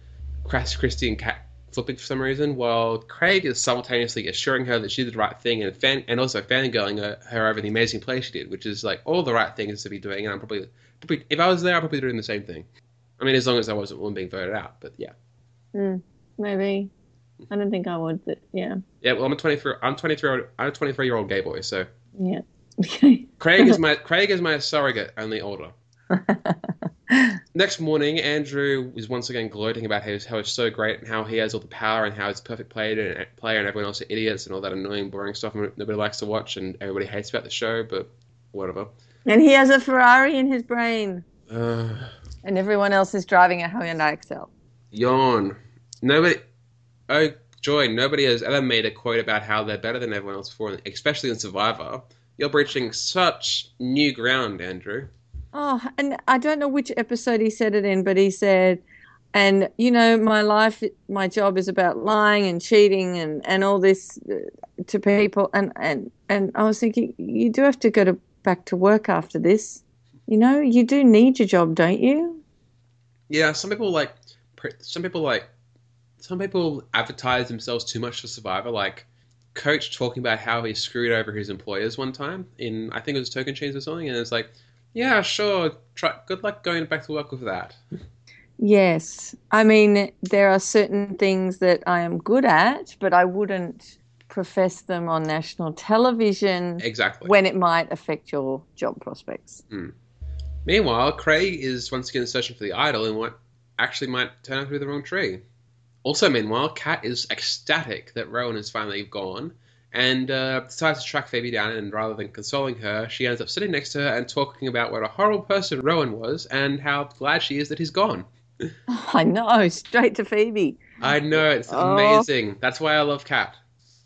Crass, Christy, and Kat flipping for some reason, while Craig is simultaneously assuring her that she did the right thing and fan, and also fangirling her, her over the amazing play she did, which is like all the right things to be doing. And I'm probably, probably if I was there, I'd probably be doing the same thing. I mean, as long as I wasn't one being voted out, but yeah. Mm, maybe. I don't think I would, but yeah. Yeah, well, I'm a 23. I'm 23. I'm a 23 year old gay boy, so Yeah. Okay. (laughs) Craig is my Craig is my surrogate, only older. (laughs) Next morning, Andrew is once again gloating about how he's, how he's so great and how he has all the power and how he's perfect player and, player and everyone else are idiots and all that annoying, boring stuff nobody likes to watch and everybody hates about the show, but whatever. and he has a Ferrari in his brain, Uh, and everyone else is driving a Hyundai Excel. yawn. Nobody. Oh, joy. Nobody has ever made a quote about how they're better than everyone else before, especially in Survivor. You're breaching such new ground, Andrew. Oh, and I don't know which episode he said it in, but he said, and you know, my life, my job is about lying and cheating and and all this uh, to people, and and and I was thinking, you do have to go to back to work after this. You know, you do need your job, don't you? Yeah, some people like, some people like, some people advertise themselves too much for Survivor. Like, Coach talking about how he screwed over his employers one time in, I think it was Tocantins or something, and it's like, yeah, sure, try, good luck going back to work with that. Yes. I mean, there are certain things that I am good at, but I wouldn't profess them on national television Exactly. when it might affect your job prospects. Hmm. Meanwhile, Craig is once again searching for the idol in what actually might turn out to be the wrong tree. Also, meanwhile, Kat is ecstatic that Rowan is finally gone and uh, decides to track Phoebe down. And rather than consoling her, she ends up sitting next to her and talking about what a horrible person Rowan was and how glad she is that he's gone. (laughs) I know, straight to Phoebe. I know, it's Oh. amazing. That's why I love Kat.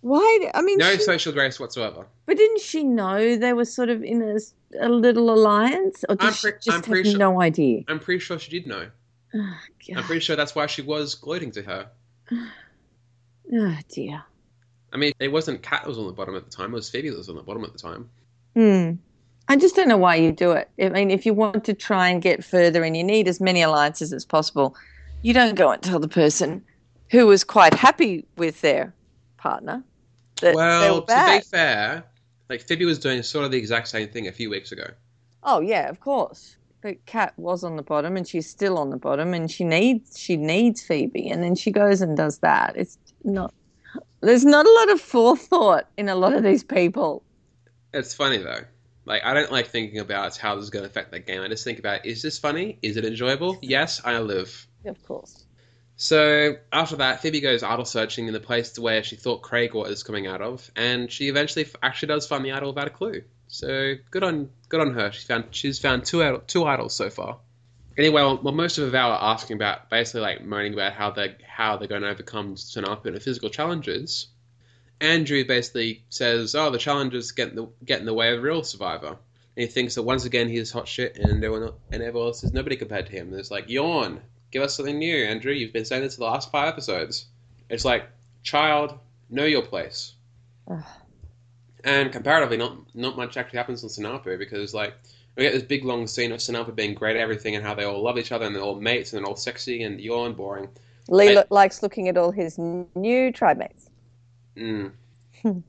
Why? I mean, No she- social grace whatsoever. but didn't she know they were sort of in a, a little alliance, or did I'm she just have sure- no idea? I'm pretty sure she did know. Oh, (sighs) I'm pretty sure that's why she was gloating to her. (sighs) oh dear. I mean, it wasn't Kat that was on the bottom at the time, it was Phoebe that was on the bottom at the time. Hmm. I just don't know why you do it. I mean, if you want to try and get further and you need as many alliances as possible, you don't go and tell the person who was quite happy with their partner that Well, to be fair, like Phoebe was doing sort of the exact same thing a few weeks ago. Oh yeah, of course. But Kat was on the bottom, and she's still on the bottom, and she needs she needs Phoebe, and then she goes and does that. It's not. There's not a lot of forethought in a lot of these people. It's funny though. Like I don't like thinking about how this is going to affect the game. I just think about is this funny? Is it enjoyable? Yes, I live. Of course. So after that, Phoebe goes idol searching in the place where she thought Craig was coming out of, and she eventually actually does find the idol without a clue. So good on good on her. She's found she's found two idol, two idols so far. Anyway, well, well, most of Val are asking about basically like moaning about how they how they're going to overcome Sanapu and the physical challenges. Andrew basically says, "Oh, the challenges get in the get in the way of real Survivor." And he thinks that once again he's hot shit, and everyone and everyone else is nobody compared to him. And it's like yawn. Give us something new, Andrew. You've been saying this for the last five episodes. It's like, child, know your place. Ugh. And comparatively, not not much actually happens on Sanapu because like we get this big long scene of Sanapu being great at everything and how they all love each other and they're all mates and they're all sexy and yawn boring. Lee likes looking at all his new tribe mates. Mm. (laughs)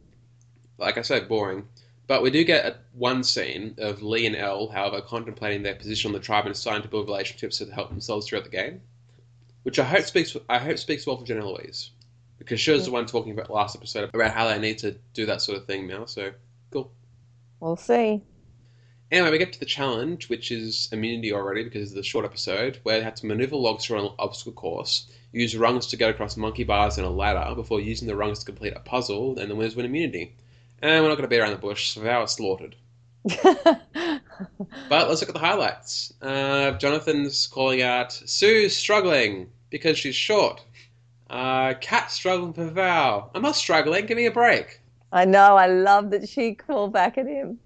Like I said, boring. But we do get a, one scene of Lee and Elle, however, contemplating their position on the tribe and deciding to build relationships to help themselves throughout the game, which I hope speaks. I hope speaks well for Jenna Louise, because she was the one talking about last episode about how they need to do that sort of thing now. So cool. We'll see. Anyway, we get to the challenge, which is immunity already because of the short episode, where they had to maneuver logs through an obstacle course, use rungs to get across monkey bars and a ladder before using the rungs to complete a puzzle, and the winners win immunity. And we're not going to beat around the bush, so Val is slaughtered. (laughs) But let's look at the highlights. Uh, Jonathan's calling out Sue's struggling because she's short. Uh, Kat struggling for Val. I'm not struggling. Give me a break. I know. I love that she called back at him.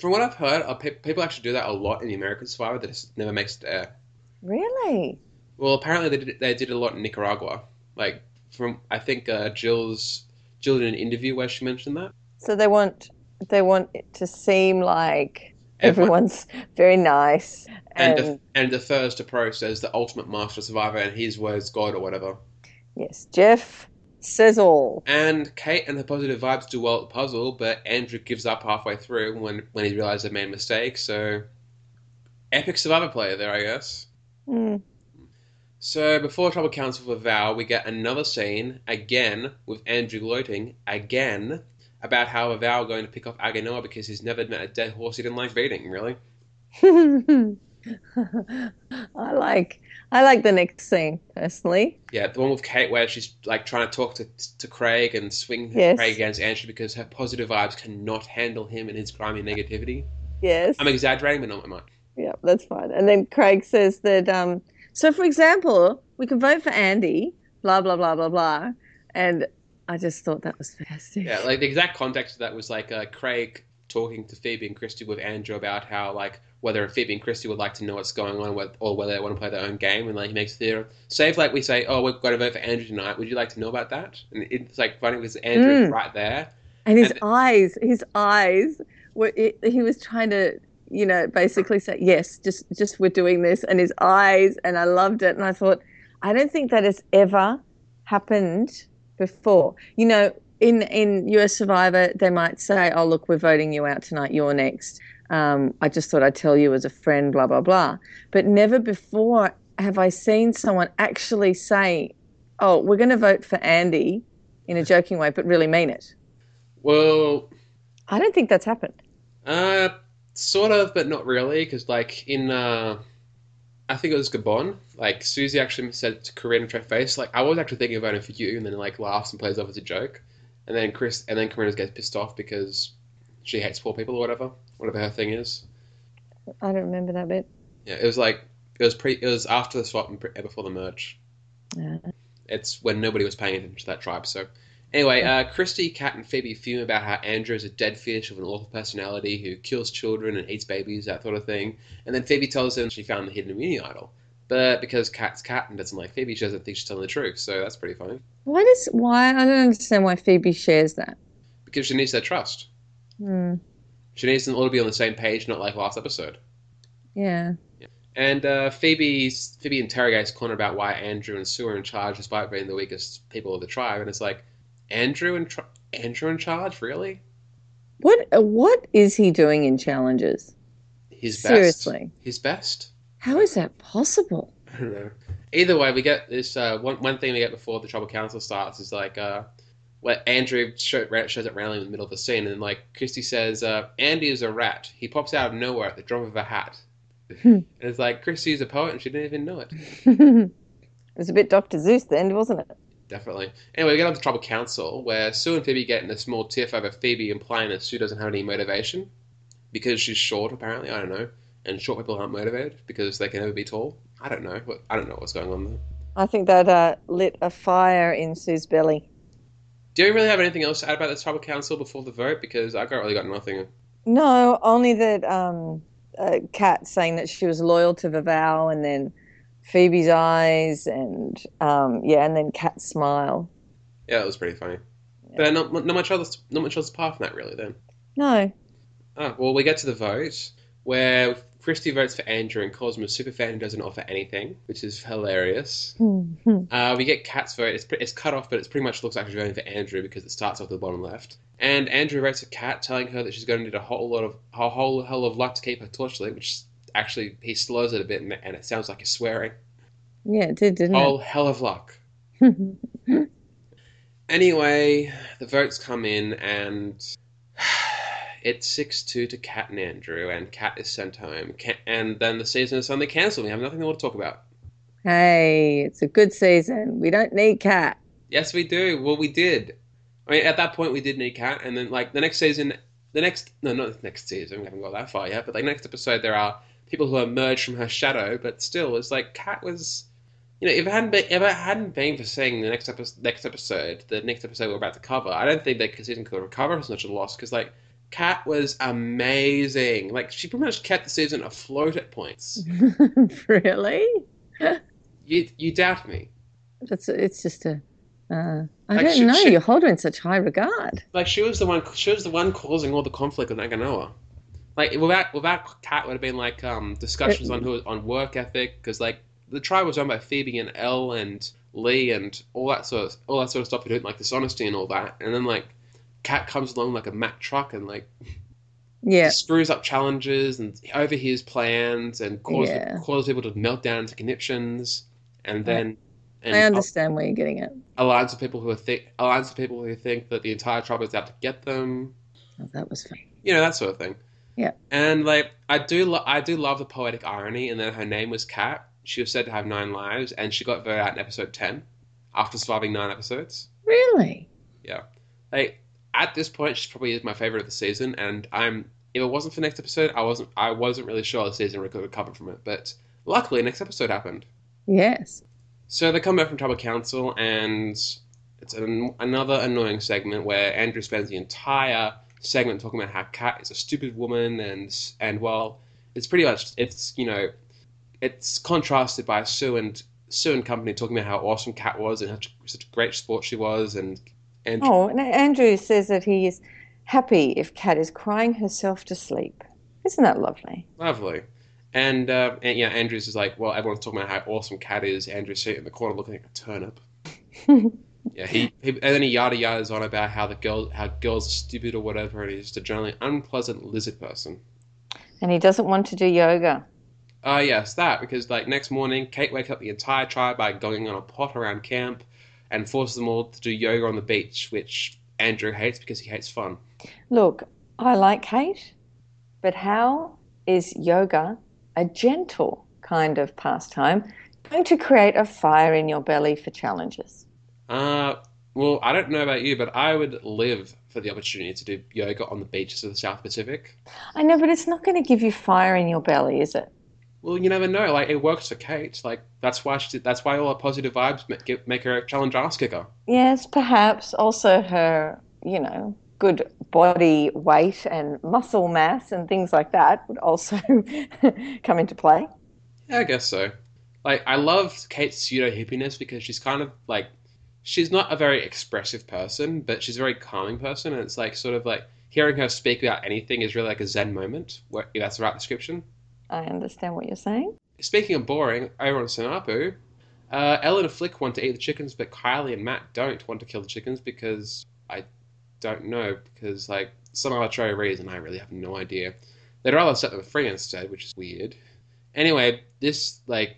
From what I've heard, uh, pe- people actually do that a lot in the American Survivor that just never makes it to air. Really? Well, apparently they did, they did it a lot in Nicaragua. Like from I think uh, Jill's Jill did an interview where she mentioned that. So they want they want it to seem like Everyone- everyone's very nice and and def- and defers to Pro as the ultimate master survivor and his words God or whatever. Yes, Jeff says all. And Kate and the positive vibes do well at the puzzle, but Andrew gives up halfway through when, when he realizes they made a mistake. So, epic survivor player there, I guess. Hmm. So, before Tribal Council for Val, we get another scene, again, with Andrew gloating, again, about how Val going to pick off Aganoa because he's never met a dead horse he didn't like beating, really. (laughs) I like I like the next scene personally. Yeah, the one with Kate where she's like trying to talk to to Craig and swing Yes. Craig against Andrew because her positive vibes cannot handle him and his grimy negativity. Yes. I'm exaggerating, but not much. Yeah, that's fine. And then Craig says that, um, so for example, we can vote for Andy, blah, blah, blah, blah, blah. And I just thought that was fantastic. Yeah, like the exact context of that was like uh, Craig talking to Phoebe and Christy with Andrew about how like whether Phoebe and Christy would like to know what's going on with, or whether they want to play their own game, and like he makes the say if like we say, oh, we're going to vote for Andrew tonight. Would you like to know about that? And it's like funny because Andrew's Mm. right there. And his And- eyes, his eyes were, it, he was trying to, you know, basically say, yes, just, just we're doing this. And his eyes, and I loved it. And I thought, I don't think that has ever happened before. You know, in, in US Survivor, they might say, oh, look, we're voting you out tonight. You're next. Um, I just thought I'd tell you as a friend, blah, blah, blah. But never before have I seen someone actually say, oh, we're going to vote for Andy in a joking way, but really mean it. Well, I don't think that's happened. uh, sort of, but not really, because like in uh, I think it was Gabon. Like Susie actually said to Corinne to her face, like I was actually thinking of voting for you, and then like laughs and plays off as a joke, and then Chris and then Corinne gets pissed off because she hates poor people or whatever, whatever her thing is. I don't remember that bit. Yeah, it was like it was pre, it was after the swap and pre, before the merge. Yeah. It's when nobody was paying attention to that tribe. So, anyway, uh, Christy, Kat, and Phoebe fume about how Andrew is a dead fish with an awful personality who kills children and eats babies, that sort of thing. And then Phoebe tells them she found the hidden immunity idol. But because Kat's cat and doesn't like Phoebe, she doesn't think she's telling the truth. So that's pretty funny. Why does why I don't understand why Phoebe shares that. Because she needs their trust. Hmm. She needs them all to be on the same page, not like last episode. Yeah. And uh, Phoebe's, Phoebe interrogates Connor about why Andrew and Sue are in charge despite being the weakest people of the tribe. And it's like, Andrew and tr- Andrew in charge? Really? What what is he doing in challenges? His best. Seriously. His best? How is that possible? I don't know. Either way, we get this uh, one. One thing we get before the Tribal Council starts is like, uh, what Andrew show, shows up randomly in the middle of the scene, and like Christy says, uh, "Andy is a rat. He pops out of nowhere at the drop of a hat." and it's like Christy's a poet, and she didn't even know it. (laughs) it was a bit Dr. Seuss then, wasn't it? Definitely. Anyway, we get on to the Tribal Council, where Sue and Phoebe get in a small tiff over Phoebe implying that Sue doesn't have any motivation because she's short. Apparently, I don't know. And short people aren't motivated because they can never be tall. I don't know. I don't know what's going on there. I think that uh, lit a fire in Sue's belly. Do you really have anything else to add about the Tribal Council before the vote? Because I got really got nothing. No, only that um, uh, Kat saying that she was loyal to Vavau, and then Phoebe's eyes, and um, yeah, and then Kat's smile. Yeah, it was pretty funny. But not, not much else. Not much else apart from that, really. Then. No, Oh, well, we get to the vote where Christy votes for Andrew and calls him a super fan who doesn't offer anything, which is hilarious. Uh, we get Kat's vote. It's, it's cut off, but it pretty much looks like she's voting for Andrew because it starts off at the bottom left. And Andrew votes for Kat, telling her that she's going to need a whole lot of a whole hell of luck to keep her torch lit, which actually he slows it a bit and, and it sounds like he's swearing. yeah, it did, didn't Whole hell of luck. (laughs) Anyway, the votes come in and (sighs) it's 6 2 to Kat and Andrew, and Kat is sent home. And then the season is suddenly cancelled. We have nothing more to talk about. hey, it's a good season. We don't need Kat. Yes, we do. Well, we did. I mean, at that point, we did need Kat, and then like the next season, the next no, not the next season. We haven't got that far yet. But like next episode, there are people who emerge from her shadow. But still, it's like Kat was. You know, if it hadn't been, if it hadn't been for seeing the next episode, next episode, the next episode we're about to cover, I don't think that season could recover from such a loss. Because like, Kat was amazing. Like, she pretty much kept the season afloat at points. (laughs) really? You you doubt me? It's it's just a. Uh, I Like, don't she- know. she- you hold her in such high regard. Like she was the one. She was the one causing all the conflict with Naganoa. Like without without Kat would have been like um, discussions on who on work ethic because like the tribe was run by Phoebe and Elle and Lee and all that sort of all that sort of stuff. You don't like dishonesty and all that, and then like Kat comes along like a Mack truck and like Yeah. screws up challenges and overhears plans and causes, Yeah. causes people to melt down into conniptions, and then and I understand where you're getting at. aligns with people who are think aligns with people who think that the entire tribe is out to get them. Oh, that was fun. You know that sort of thing. Yeah. And like I do, lo- I do love the poetic irony, and that her name was Kat. She was said to have nine lives, and she got voted out in episode ten after surviving nine episodes. Really? Yeah. Like at this point, she probably is my favorite of the season, and I'm. If it wasn't for next episode, I wasn't. I wasn't really sure the season would recover from it, but luckily, next episode happened. Yes. So they come back from Tribal Council, and it's an, another annoying segment where Andrew spends the entire segment talking about how Kat is a stupid woman, and and well, it's pretty much it's you know, it's contrasted by Sue and Sue and company talking about how awesome Kat was and how such a great sport she was, and and Oh, and Andrew says that he is happy if Kat is crying herself to sleep. Isn't that lovely? lovely. And, uh, and yeah, Andrews is like, well, everyone's talking about how awesome Kat is. Andrew's sitting in the corner looking like a turnip. (laughs) Yeah, he, he and then he yada yadas on about how the girl how girls are stupid or whatever, and he's just a generally unpleasant lizard person. And he doesn't want to do yoga. Ah, yes, that because like next morning, Kate wakes up the entire tribe by going on a pot around camp, and forces them all to do yoga on the beach, which Andrew hates because he hates fun. Look, I like Kate, but how is yoga, a gentle kind of pastime, going to create a fire in your belly for challenges? Uh, well, I don't know about you, but I would live for the opportunity to do yoga on the beaches of the South Pacific. I know, but it's not going to give you fire in your belly, is it? Well, you never know. Like it works for Kate. Like that's why she, that's why all her positive vibes make, make her a challenge ass kicker. Yes, perhaps also her, you know, good body weight and muscle mass and things like that would also (laughs) come into play. Yeah, I guess so. Like I love Kate's pseudo hippiness because she's kind of like she's not a very expressive person, but she's a very calming person, and it's like sort of like hearing her speak about anything is really like a zen moment. Where, that's the right description. I understand what you're saying. Speaking of boring, over on Sanapu, uh, Ellen and Flick want to eat the chickens, but Kylie and Matt don't want to kill the chickens because I don't know because like some arbitrary reason I really have no idea. They'd rather set them free instead, which is weird. Anyway, this like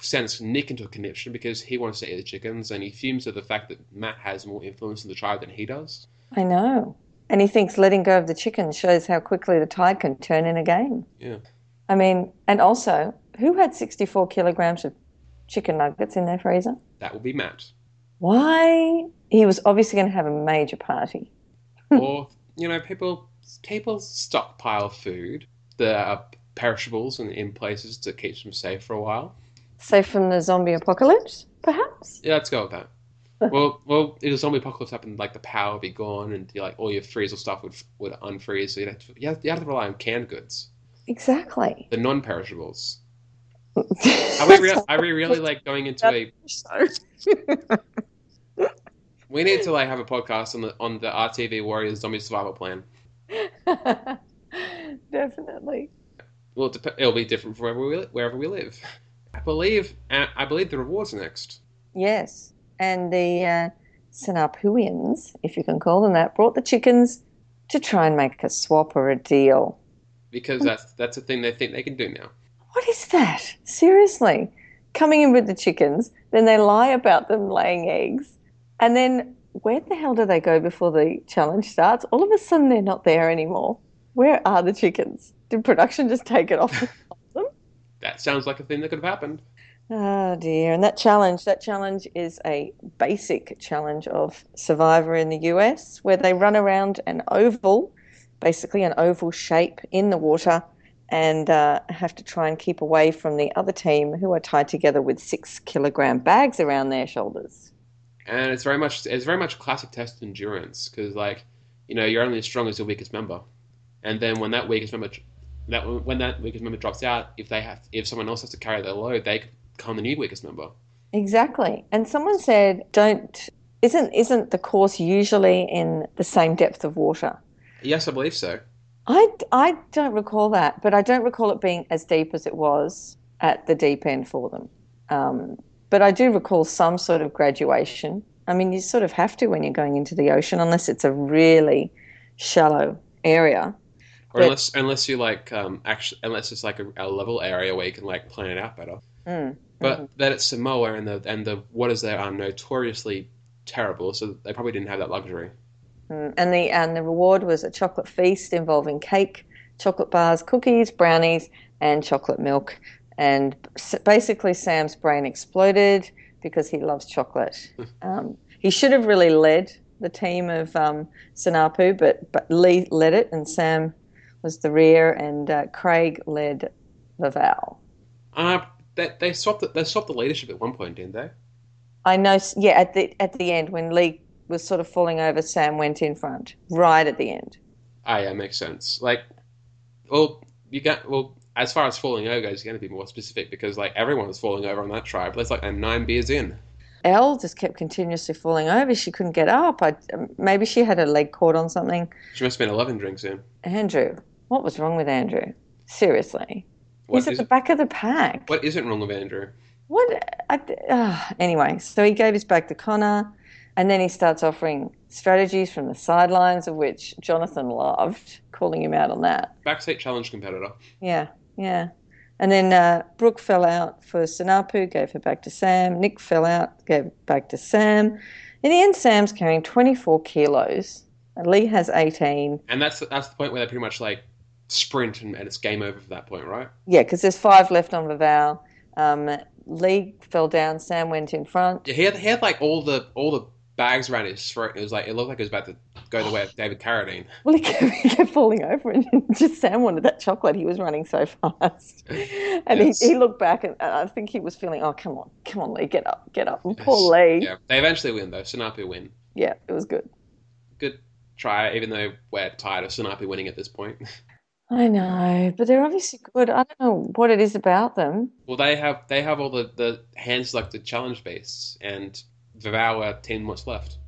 sends Nick into a conniption because he wants to eat the chickens and he fumes at the fact that Matt has more influence in the tribe than he does. I know. And he thinks letting go of the chickens shows how quickly the tide can turn in a game. Yeah. I mean, and also, who had 64 kilograms of chicken nuggets in their freezer? That will be Matt. Why? He was obviously going to have a major party. (laughs) or you know, people people stockpile food that are perishables and in places to keep them safe for a while. Safe from the zombie apocalypse, perhaps? Yeah, let's go with that. (laughs) well, well, if a zombie apocalypse happened, like the power would be gone, and like all your freezer stuff would would unfreeze. So you'd have to, you have, you have to rely on canned goods, Exactly. the. Are we, real, are we really like going into a? (laughs) We need to like have a podcast on the on the RTV Warriors Zombie Survival Plan. (laughs) Definitely. Well, it'll be different wherever we wherever we live. I believe uh, I believe the rewards next. Yes. And the uh, Sanapuians, if you can call them that, brought the chickens to try and make a swap or a deal. Because that's that's a thing they think they can do now. What is that? Seriously. Coming in with the chickens, then they lie about them laying eggs, and then where the hell do they go before the challenge starts? All of a sudden, they're not there anymore. Where are the chickens? Did production just take it off? (laughs) them? That sounds like a thing that could have happened. Oh dear. And that challenge, that challenge is a basic challenge of Survivor in the US where they run around an oval, basically an oval shape in the water, and uh, have to try and keep away from the other team who are tied together with six kilogram bags around their shoulders. And it's very much it's very much classic test endurance because like you know you're only as strong as your weakest member, and then when that weakest member that when that weakest member drops out, if they have if someone else has to carry their load, they become the new weakest member. Exactly. And someone said, don't, isn't, isn't the course usually in the same depth of water? Yes, I believe so. I, I don't recall that, but I don't recall it being as deep as it was at the deep end for them. Um, but I do recall some sort of graduation. I mean, you sort of have to when you're going into the ocean, unless it's a really shallow area. Or But- unless unless you like um actually unless it's like a, a level area where you can like plan it out better. Mm. But that it's Samoa and the and the waters there are notoriously terrible, so they probably didn't have that luxury. Mm, And the and the reward was a chocolate feast involving cake, chocolate bars, cookies, brownies, and chocolate milk. And basically, Sam's brain exploded because he loves chocolate. Um, he should have really led the team of um, Sanapu, but but Lee led it, and Sam was the rear, and uh, Craig led the Val. Uh they, they swapped the, they swapped the leadership at one point, didn't they? I know, yeah, at the at the end when Lee was sort of falling over, Sam went in front, right at the end. Ah, yeah, makes sense. Like, well, you got well. As far as falling over goes, you're going to be more specific because like everyone was falling over on that tribe. That's like uh, nine beers in. Elle just kept continuously falling over. She couldn't get up. I, maybe she had her leg caught on something. She must have been eleven drinks in. Andrew, what was wrong with Andrew? Seriously, What he's at the back of the pack. what isn't wrong with Andrew? What? I, uh, anyway, so he gave his back to Connor, and then he starts offering strategies from the sidelines, of which Jonathan loved, calling him out on that. Backseat challenge competitor. Yeah, yeah. And then uh, Brooke fell out for Sanapu, gave her back to Sam. Nick fell out, gave back to Sam. In the end, Sam's carrying 24 kilos. And Lee has 18. And that's that's the point where they pretty much like sprint and, and it's game over for that point, right? Yeah, because there's five left on Vavau. Um, Lee fell down. Sam went in front. Yeah, he had he had like all the all the bags around his throat. And it was like it looked like it was about to go the way of David Carradine. (laughs) Well, he kept, he kept falling over, and (laughs) just Sam wanted that chocolate. He was running so fast, (laughs) and Yes. he, he looked back, and I think he was feeling, "Oh, come on, come on, Lee, get up, get up." And poor Lee. Yeah, they eventually win though. Sanapu win. yeah, it was good. Good try, even though we're tired of Sanapu winning at this point. I know, but they're obviously good. I don't know what it is about them. Well, they have they have all the the hand selected challenge beasts, and Vavau are ten what's left.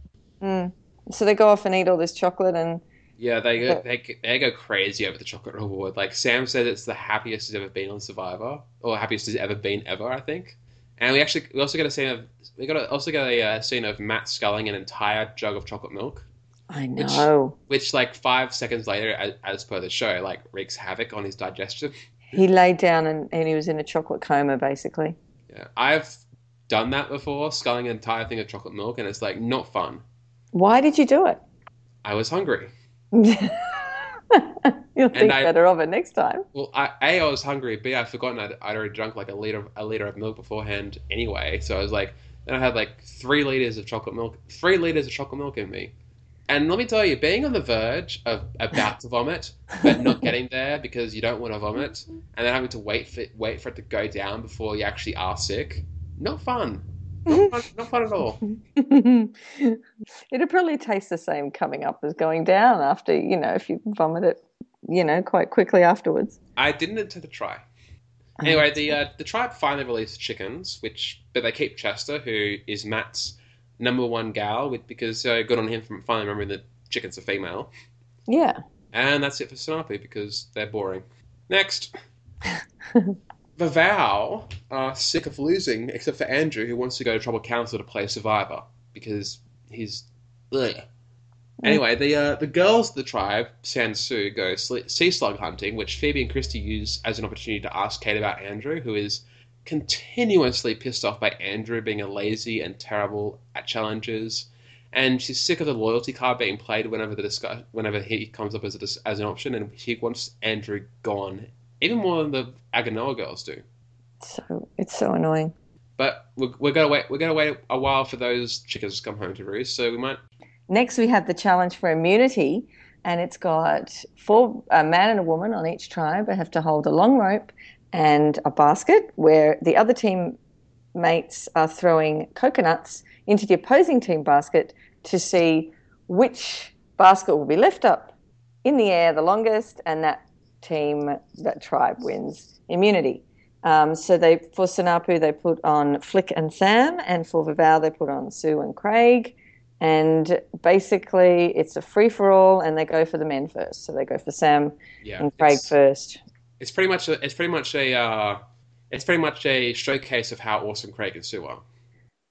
Mm. So they go off and eat all this chocolate, and Yeah, they go they, they go crazy over the chocolate reward. Like Sam said, it's the happiest he's ever been on Survivor, or happiest he's ever been ever, I think. And we actually we also got a scene of we got a, also got a uh, scene of Matt sculling an entire jug of chocolate milk, I Which- know which like five seconds later, as, as per the show, like wreaks havoc on his digestion. he laid down and, and he was in a chocolate coma, basically. Yeah, I've done that before, sculling an entire thing of chocolate milk, and it's like not fun. Why did you do it? I was hungry. (laughs) You'll think I- better of it next time. Well, I, a I was hungry. B I'd forgotten I'd, I'd already drunk like a liter a liter of milk beforehand anyway. So I was like, then I had like three liters of chocolate milk, three liters of chocolate milk in me. And let me tell you, being on the verge of about to vomit, but not (laughs) getting there because you don't want to vomit, and then having to wait for wait for it to go down before you actually are sick, not fun. Not (laughs) fun, not fun at all. (laughs) It'd probably taste the same coming up as going down after, you know, if you vomit it, you know, quite quickly afterwards. I didn't intend to try. Anyway, the uh, the tribe finally released chickens, which but they keep Chester, who is Matt's number one gal, with, because uh, good on him for finally remembering that chickens are female. Yeah. And that's it for Sanapu because they're boring. Next, (laughs) Vavau are sick of losing, except for Andrew, who wants to go to Tribal Council to play Survivor because he's. Ugh. Anyway, the uh, the girls of the tribe, Sansu, go sea slug hunting, which Phoebe and Christy use as an opportunity to ask Kate about Andrew, who is continuously pissed off by Andrew being a lazy and terrible at challenges, and she's sick of the loyalty card being played whenever the discuss- whenever he comes up as a dis- as an option, and she wants Andrew gone even more than the Aganoa girls do. So it's so annoying. But we're, we're gonna wait. We're gonna wait a while for those chickens to come home to roost. So we might. Next, we have the challenge for immunity, and it's got four a man and a woman on each tribe. They have to hold a long rope and a basket where the other team mates are throwing coconuts into the opposing team basket to see which basket will be left up in the air the longest, and that team, that tribe wins immunity. Um, so they for Sanapu they put on Flick and Sam, and for Vavau they put on Sue and Craig. And basically, it's a free for all, and they go for the men first. So they go for Sam Yeah. and Craig it's, first. it's pretty much. A, it's pretty much a. Uh, it's pretty much a showcase of how awesome Craig and Sue are.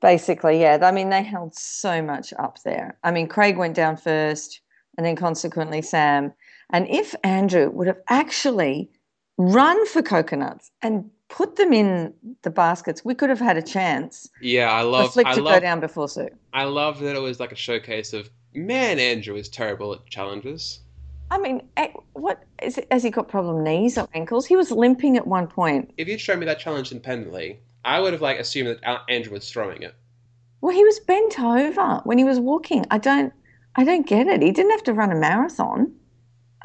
Basically, yeah. I mean, they held so much up there. I mean, Craig went down first, and then consequently Sam. And if Andrew would have actually run for coconuts and put them in the baskets, we could have had a chance. Yeah, I love. Flick to go down before Sue. I love that it was like a showcase of man. Andrew is terrible at challenges. I mean, eh, what is it, has he got problem knees or ankles? He was limping at one point. If you'd shown me that challenge independently, I would have like assumed that Andrew was throwing it. Well, he was bent over when he was walking. I don't, I don't get it. He didn't have to run a marathon.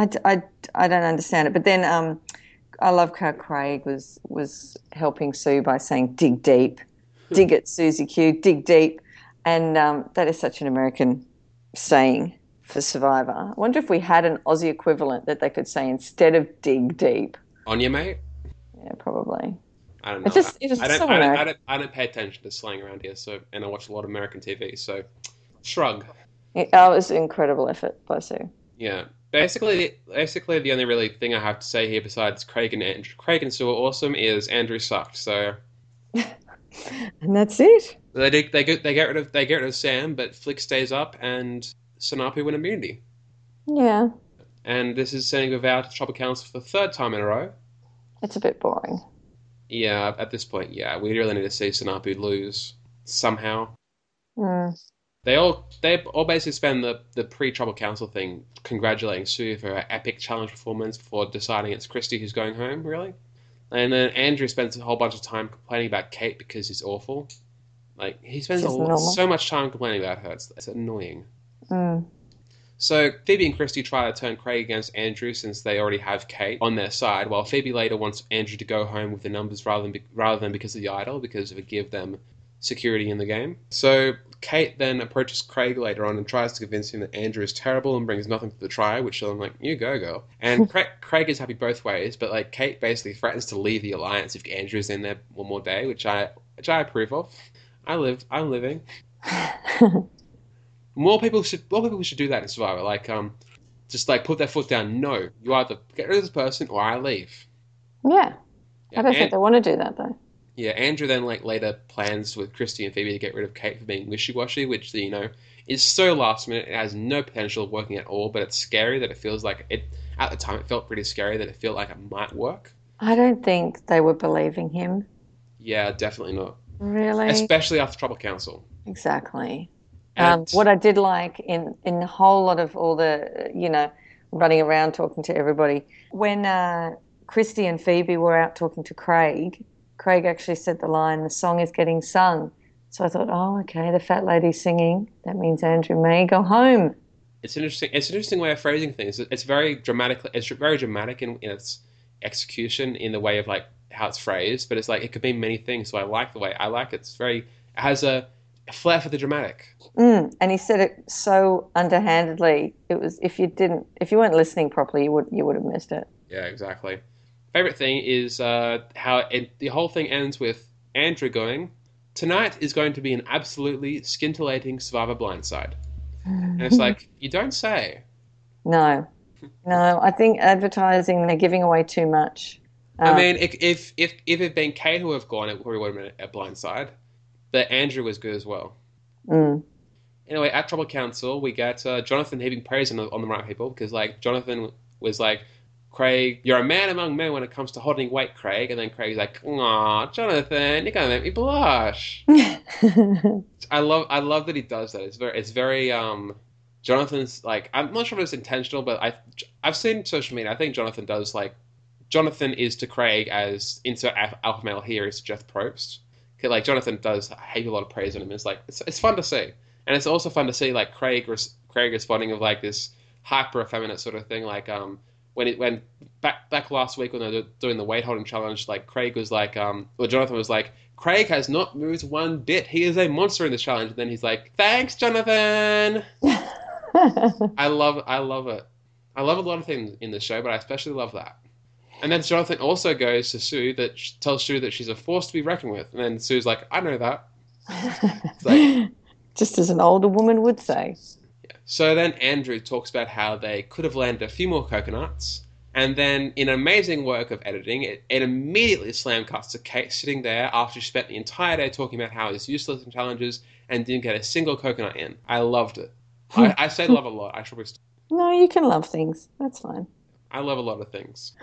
I, I, I don't understand it. But then, um, I love how Craig was was helping Sue by saying, "Dig deep, dig it, Susie Q, dig deep," and um, that is such an American saying for Survivor. I wonder if we had an Aussie equivalent that they could say instead of "dig deep." On you, mate. Yeah, probably. I don't know. It just- it is I, don't, so I, don't, I, don't, I don't pay attention to slang around here, so and I watch a lot of American TV, so shrug. It, that was an incredible effort by Sue. Yeah. Basically, basically the only really thing I have to say here, besides Craig and Andrew, Craig and Sue are awesome, is Andrew sucked. So (laughs) And that's it. they do- they get they get rid of they get rid of Sam, but Flick stays up, and Sanapu win immunity. Yeah, And this is sending Vavau to the Tribal Council for the third time in a row. it's a bit boring. Yeah, at this point, yeah, we really need to see Sanapu lose somehow. Mm. They all they all basically spend the, the pre-tribal Council thing congratulating Sue for her epic challenge performance before deciding it's Christy who's going home, really. And then Andrew spends a whole bunch of time complaining about Kate because he's awful. Like he spends lot, so much time complaining about her. It's, it's annoying. Mm. So Phoebe and Christy try to turn Craig against Andrew since they already have Kate on their side, while Phoebe later wants Andrew to go home with the numbers rather than be, rather than because of the idol, because it would give them security in the game. So Kate then approaches Craig later on and tries to convince him that Andrew is terrible and brings nothing to the try, which I'm like, you go, girl. And (laughs) Craig, Craig is happy both ways, but like Kate basically threatens to leave the alliance if Andrew's in there one more day, which I which I approve of. I live, I'm living. (laughs) More people should more people should do that in Survivor. Like um, just like put their foot down. No, you either get rid of this person or I leave. yeah, Yeah, I don't and- think they want to do that though. Yeah, Andrew then like later plans with Christy and Phoebe to get rid of Kate for being wishy-washy, which you know is so last minute. It has no potential of working at all, but it's scary that it feels like it. At the time, it felt pretty scary that it felt like it might work. I don't think they were believing him. Yeah, definitely not. Really? Especially after Tribal Council. Exactly. Um, And what I did like in in a whole lot of all the you know running around talking to everybody when uh, Christy and Phoebe were out talking to Craig, Craig actually said the line, "The song is getting sung." So I thought, oh, okay, the fat lady's singing. That means Andrew may go home. it's interesting. It's an interesting way of phrasing things. It's very dramatic. It's very dramatic in, in its execution, in the way of like how it's phrased. But it's like it could mean many things. So I like the way I like it. It's very. It has a, a flair for the dramatic. Mm, and he said it so underhandedly. It was if you didn't, if you weren't listening properly, you would you would have missed it. Yeah, exactly. Favorite thing is uh, how it, the whole thing ends with Andrew going, "Tonight is going to be an absolutely scintillating Survivor blindside," and it's like (laughs) you don't say. No, no. I think advertising they're giving away too much. I Um, mean, if if if, if it had been Kate who have gone, it probably would have been a blindside. But Andrew was good as well. mm, Anyway, at Tribal Council, we get uh, Jonathan heaping praise on the, on the right people because, like, Jonathan was like, Craig, you're a man among men when it comes to holding weight, Craig. And then Craig's like, Aw, Jonathan, you're gonna make me blush. (laughs) I love, I love that he does that. It's very, it's very, um, Jonathan's like, I'm not sure if it's intentional, but I, I've seen social media. I think Jonathan does like, Jonathan is to Craig as insert alpha male here is to Jeff Probst. Like Jonathan does heap a lot of praise on him. It's like it's, it's fun to see, and it's also fun to see like Craig res- Craig responding of like this hyper effeminate sort of thing. Like um when it when back back last week when they were doing the weight holding challenge, like Craig was like um well Jonathan was like Craig has not moved one bit. He is a monster in this challenge. And then he's like, thanks, Jonathan. (laughs) I love I love it. I love a lot of things in the show, but I especially love that. And then Jonathan also goes to Sue that tells Sue that she's a force to be reckoned with, and then Sue's like, "I know that." (laughs) like- Just as an older woman would say. So then Andrew talks about how they could have landed a few more coconuts, And then, in amazing work of editing, it, it immediately slam cuts to Kate sitting there after she spent the entire day talking about how it's useless and challenges and didn't get a single coconut in. I loved it. I, I say love a lot. I should be. (laughs) No, you can love things. That's fine. I love a lot of things.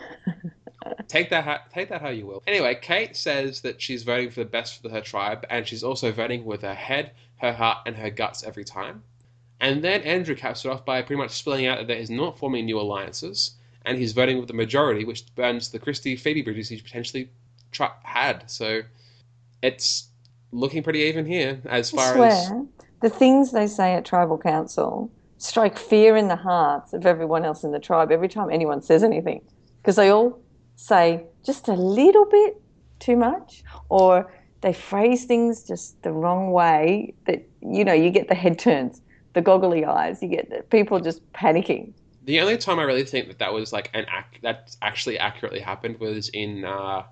(laughs) take that, how, take that how you will. Anyway, Kate says that she's voting for the best for her tribe, and she's also voting with her head, her heart, and her guts every time. And then Andrew caps it off by pretty much spelling out that he's not forming new alliances, and he's voting with the majority, which burns the Christie Phoebe bridges he's potentially tri- had. So it's looking pretty even here as I far swear, as the things they say at tribal council strike fear in the hearts of everyone else in the tribe every time anyone says anything, because they all say just a little bit too much, or they phrase things just the wrong way. That you know, you get the head turns, the goggly eyes, you get people just panicking. the only time I really think that that was like an ac- that actually accurately happened was in uh,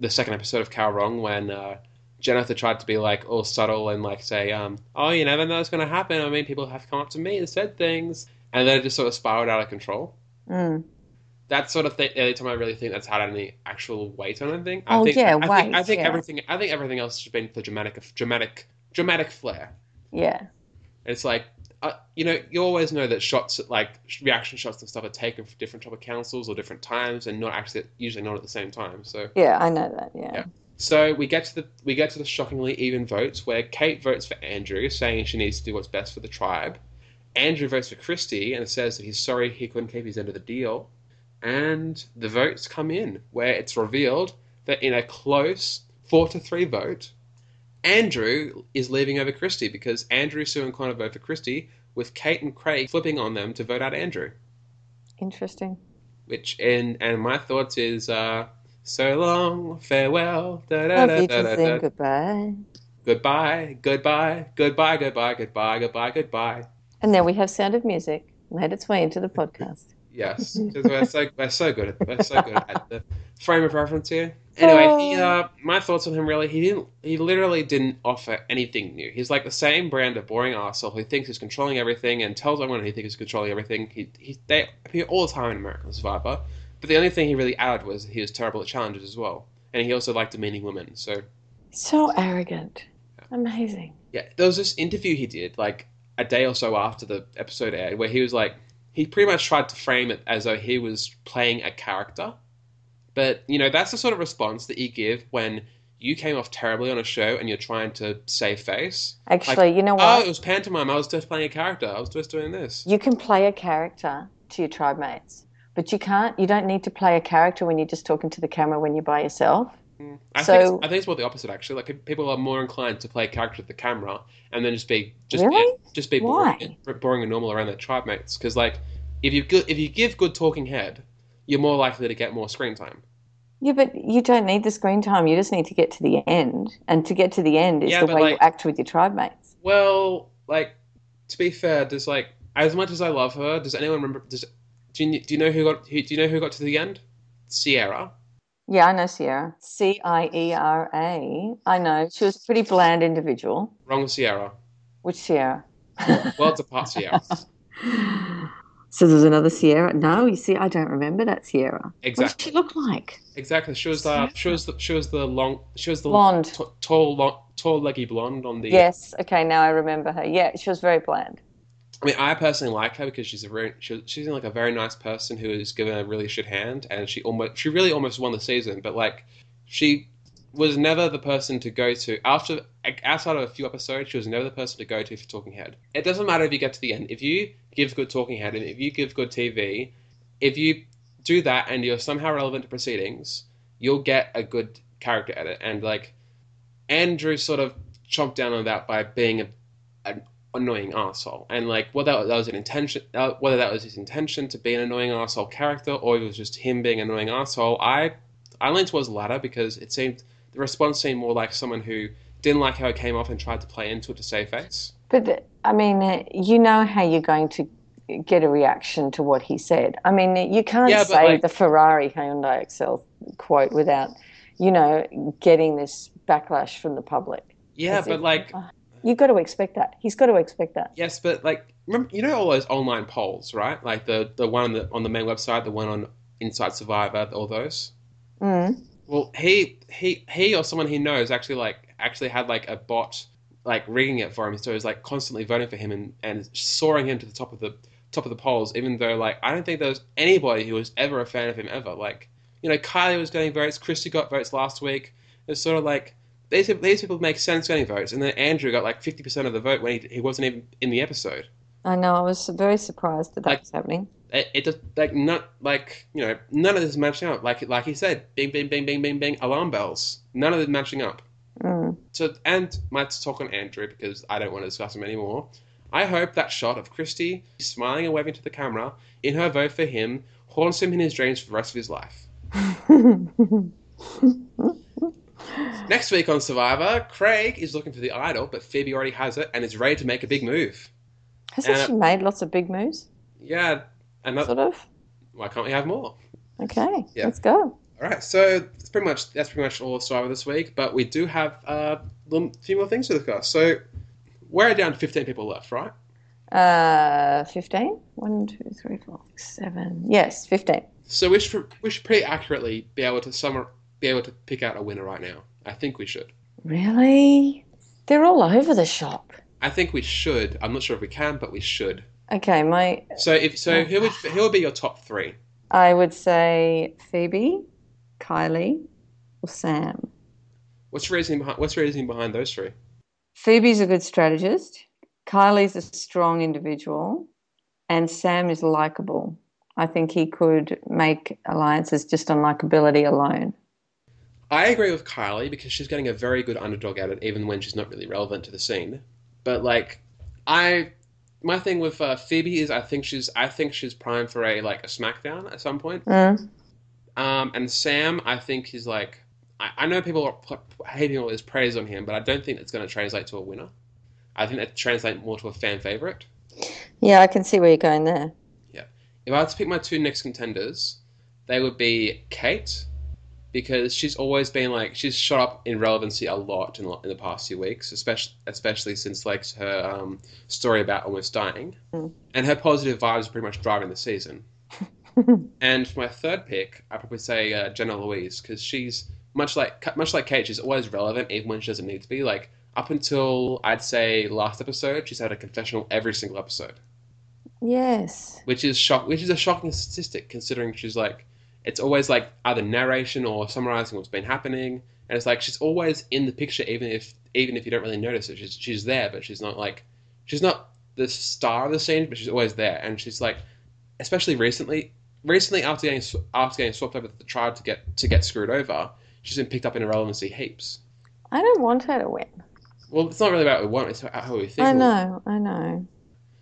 the second episode of Kaoh Rong when uh, Jennifer tried to be like all subtle and like say, um, "Oh, you never know what's going to happen. I mean, people have come up to me and said things," and then it just sort of spiraled out of control. Mm. That sort of thing. The only time I really think that's had any actual weight on anything. I Oh, think, yeah, I think, weight, I think yeah. everything. I think everything else has been for dramatic, dramatic, dramatic flair. Yeah, It's like, uh, you know, you always know that shots, like reaction shots and stuff, are taken for different type of councils or different times, and not actually, usually not at the same time. So, yeah, I know that. Yeah. Yeah. so we get to the we get to the shockingly even votes where Kate votes for Andrew, saying she needs to do what's best for the tribe. Andrew votes for Christie and says that he's sorry he couldn't keep his end of the deal. And the votes come in where it's revealed that in a close four to three vote, Andrew is leaving over Christie because Andrew, Sue, and Connor vote for Christie, with Kate and Craig flipping on them to vote out Andrew. Interesting. Which and and my thoughts is uh, so long, farewell, da da da da da goodbye. Goodbye, goodbye, goodbye, goodbye, goodbye, goodbye, goodbye. And now we have Sound of Music made its way into the podcast. Yes, 'cause we're so we're so good at we're so good at the frame of reference here. Anyway, he uh, my thoughts on him really he didn't he literally didn't offer anything new. He's like the same brand of boring arsehole who thinks he's controlling everything and tells everyone he thinks he's controlling everything. He he they appear all the time in American Survivor, but the only thing he really added was he was terrible at challenges as well, and he also liked demeaning women. So So arrogant. Amazing. Yeah, there was this interview he did like a day or so after the episode aired where he was like, he pretty much tried to frame it as though he was playing a character. But, you know, that's the sort of response that you give when you came off terribly on a show and you're trying to save face. Actually, you know what? Oh, it was pantomime. I was just playing a character. I was just doing this. You can play a character to your tribe mates, but you can't. You don't need to play a character when you're just talking to the camera when you're by yourself. I, So- think it's, I think it's more the opposite, actually. Like, people are more inclined to play a character to the camera and then just be just Really? be, just be boring, boring and normal around their tribe mates. Because, like, if you good, if you give good talking head, you're more likely to get more screen time. Yeah, but you don't need the screen time. You just need to get to the end, and to get to the end is Yeah, the way you act with your tribe mates. Well, like to be fair, does like as much as I love her, does anyone remember? Does do you, do you know who got who, do you know who got to the end? Sierra. Yeah, I know Sierra. C I E R A. I know. She was a pretty bland individual. Wrong Sierra. Which Sierra? (laughs) Worlds apart Sierra. (laughs) So there's another Sierra. No, you see, I don't remember that Sierra. Exactly. What did Exactly. she look like? Exactly. She was uh, she was the, she was the long she was the Blonde. t- tall long, tall leggy blonde on the. Yes. Okay, now I remember her. Yeah, she was very bland. I mean, I personally like her because she's a very she, she's like a very nice person who is given a really shit hand, and she almost she really almost won the season. But like, she was never the person to go to after outside of a few episodes. She was never the person to go to for talking head. It doesn't matter if you get to the end. If you give good talking head and if you give good TV, if you do that and you're somehow relevant to proceedings, you'll get a good character edit. And like, Andrew sort of chomped down on that by being a, an annoying asshole. And like, whether that was an intention, uh, whether that was his intention to be an annoying asshole character, or it was just him being an annoying asshole, I I leaned towards the latter because it seemed the response seemed more like someone who didn't like how it came off and tried to play into it to save face. But I mean, uh, you know how you're going to get a reaction to what he said. I mean, you can't Yeah, say like- the Ferrari Hyundai Excel quote without, you know, getting this backlash from the public. Yeah, but if- like, You've got to expect that. He's got to expect that. yes, but like, remember, you know all those online polls, right? Like the the one on the, on the main website, the one on Inside Survivor, all those. Mm. Well, he he he or someone he knows actually like actually had like a bot like rigging it for him, so he was like constantly voting for him and, and soaring him to the top of the top of the polls. Even though like I don't think there was anybody who was ever a fan of him ever. Like you know, Kylie was getting votes, Christy got votes last week. It's sort of like these people, these people make sense getting votes, and then Andrew got like fifty percent of the vote when he he wasn't even in the episode. I know. I was very surprised that that Like- was happening. It, it just like not like you know none of this is matching up. Like like he said, bing bing bing bing bing bing alarm bells. None of it matching up. Mm. So, and let's talk on Andrew because I don't want to discuss him anymore. I hope that shot of Christy smiling and waving to the camera in her vote for him haunts him in his dreams for the rest of his life. (laughs) Next week on Survivor, Craig is looking for the idol, but Phoebe already has it and is ready to make a big move. Hasn't Uh, she made lots of big moves? Yeah, another. Sort of. Why can't we have more? Okay, Yeah. let's go. All right, so that's pretty much that's pretty much all of Survivor this week. But we do have uh, a few more things to discuss. So we're down to fifteen people left, right? Uh, 15? 1, 2, 3, 4, 7. Yes, 15. So we should we should pretty accurately be able to summer be able to pick out a winner right now. I think we should. Really? They're all over the shop. I think we should. I'm not sure if we can, but we should. Okay, my So if so, (sighs) who would who would be your top three? I would say Phoebe, Kylie, or Sam. What's reasoning behind What's reasoning behind those three? Phoebe's a good strategist. Kylie's a strong individual, and Sam is likable. I think he could make alliances just on likability alone. I agree with Kylie because she's getting a very good underdog at it, even when she's not really relevant to the scene. But like, I my thing with uh, Phoebe is I think she's I think she's primed for a like a SmackDown at some point. Mm. Um, and Sam, I think he's like I, I know people are hating all this praise on him, but I don't think it's going to translate to a winner. I think that translate more to a fan favorite. Yeah, I can see where you're going there. Yeah, if I had to pick my two next contenders, they would be Kate, because she's always been like she's shot up in relevancy a lot in, in the past few weeks, especially especially since like her um, story about almost dying, Mm. and her positive vibes are pretty much driving the season. (laughs) and for my third pick, I probably say uh, Jenna Louise because she's much like much like Kate, she's always relevant even when she doesn't need to be. Like up until I'd say last episode, she's had a confessional every single episode Yes. which is shock, which is a shocking statistic considering she's like, it's always like either narration or summarizing what's been happening, and it's like she's always in the picture, even if even if you don't really notice it, she's she's there, but she's not like, she's not the star of the scene, but she's always there, and she's like, especially recently, recently after getting after getting swapped over to the tribe to get to get screwed over, she's been picked up in irrelevancy heaps. I don't want her to win. Well, it's not really about what we want; it's about how we think. I know, I know.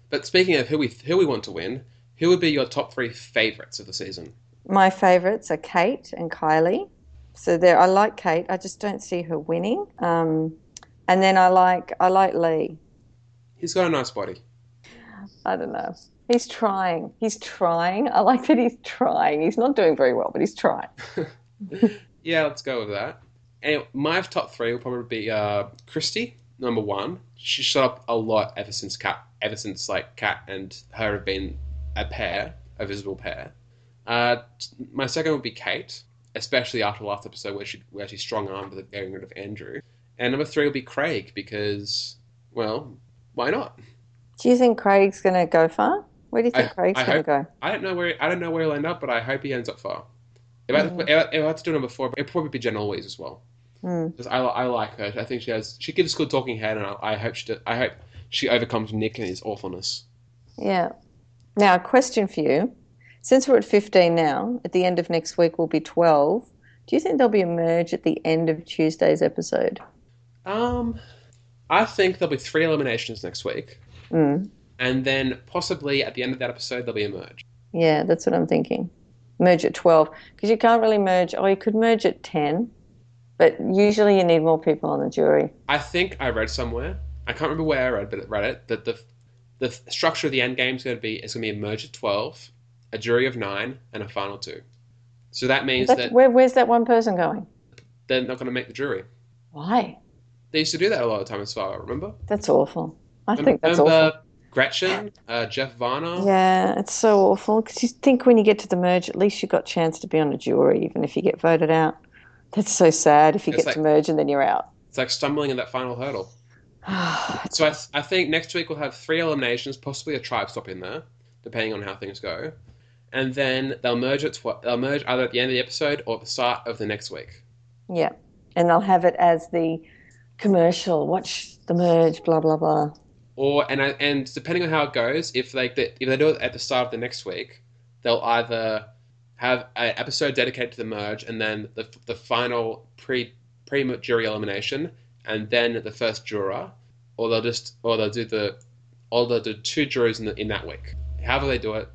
But speaking of who we who we want to win, who would be your top three favorites of the season? My favourites are Kate and Kylie. So there, I like Kate. I just don't see her winning. Um, and then I like I like Lee. He's got a nice body. I don't know. He's trying. He's trying. I like that he's trying. He's not doing very well, but he's trying. (laughs) Yeah, let's go with that. Anyway, my top three will probably be uh, Christy, number one. She shot up a lot ever since Kat, ever since like Kat and her have been a pair, a visible pair. Uh, my second would be Kate, especially after the last episode where she where she strong armed the getting rid of Andrew. And number three will be Craig because, well, why not? Do you think Craig's going to go far? Where do you think I- Craig's going to go? I don't know where I don't know where he'll end up, but I hope he ends up far. If I, Mhm. if, I, if I had to do number four, it'd probably be Jenna Louise as well. Because I, I like her. I think she has. She gives good talking head, and I, I hope she. do- I hope she overcomes Nick and his awfulness. Yeah. Now, a question for you. Since we're at 15 now, at the end of next week we'll be 12. Do you think there'll be a merge at the end of Tuesday's episode? Um, I think there'll be three eliminations next week, Mm. and then possibly at the end of that episode there'll be a merge. Yeah, that's what I'm thinking. Merge at 12. Because you can't really merge, or you could merge at 10, but usually you need more people on the jury. I think I read somewhere. I can't remember where I read, but it read it that the the structure of the end game is going to be it's going to be a merge at twelve, a jury of nine, and a final two. So that means That's, that where, where's that one person going? they're not going to make the jury. Why? They used to do that a lot of times, Survivor. Remember? That's awful. I Remember, think that's awful. remember Gretchen, uh, Jeff Varner. Yeah, it's so awful because you think when you get to the merge, at least you got a chance to be on a jury, even if you get voted out. That's so sad if you It's get to merge and then you're out. It's like stumbling in that final hurdle. (sighs) So I, I think next week we'll have three eliminations, possibly a tribe stop in there, depending on how things go, and then they'll merge it. Tw- they'll merge either at the end of the episode or at the start of the next week. yeah, and they'll have it as the commercial. Watch the merge, blah blah blah. Or and I, and depending on how it goes, if like the, if they do it at the start of the next week, they'll either have an episode dedicated to the merge, and then the the final pre pre jury elimination, and then the first juror, or they'll just or they'll do the or they'll do two jurors in the, in that week. However they do it,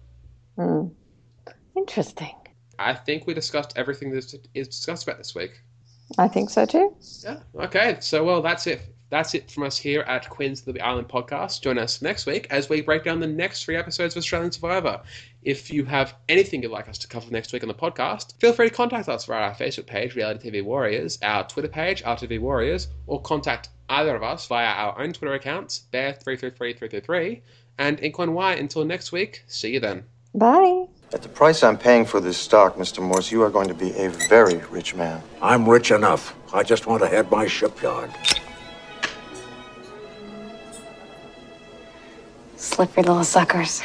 Hmm. Interesting. I think we discussed everything that is discussed about this week. I think so too. Yeah. Okay. So well, that's it. That's it from us here at Queens of the Island podcast. Join us next week as we break down the next three episodes of Australian Survivor. If you have anything you'd like us to cover next week on the podcast, feel free to contact us via our Facebook page, Reality TV Warriors, our Twitter page, RTV Warriors, or contact either of us via our own Twitter accounts, Bear333333, and Inquan Y. Until next week, see you then. Bye. At the price I'm paying for this stock, Mr. Morse, you are going to be a very rich man. I'm rich enough. I just want to head my shipyard. Slippery little suckers.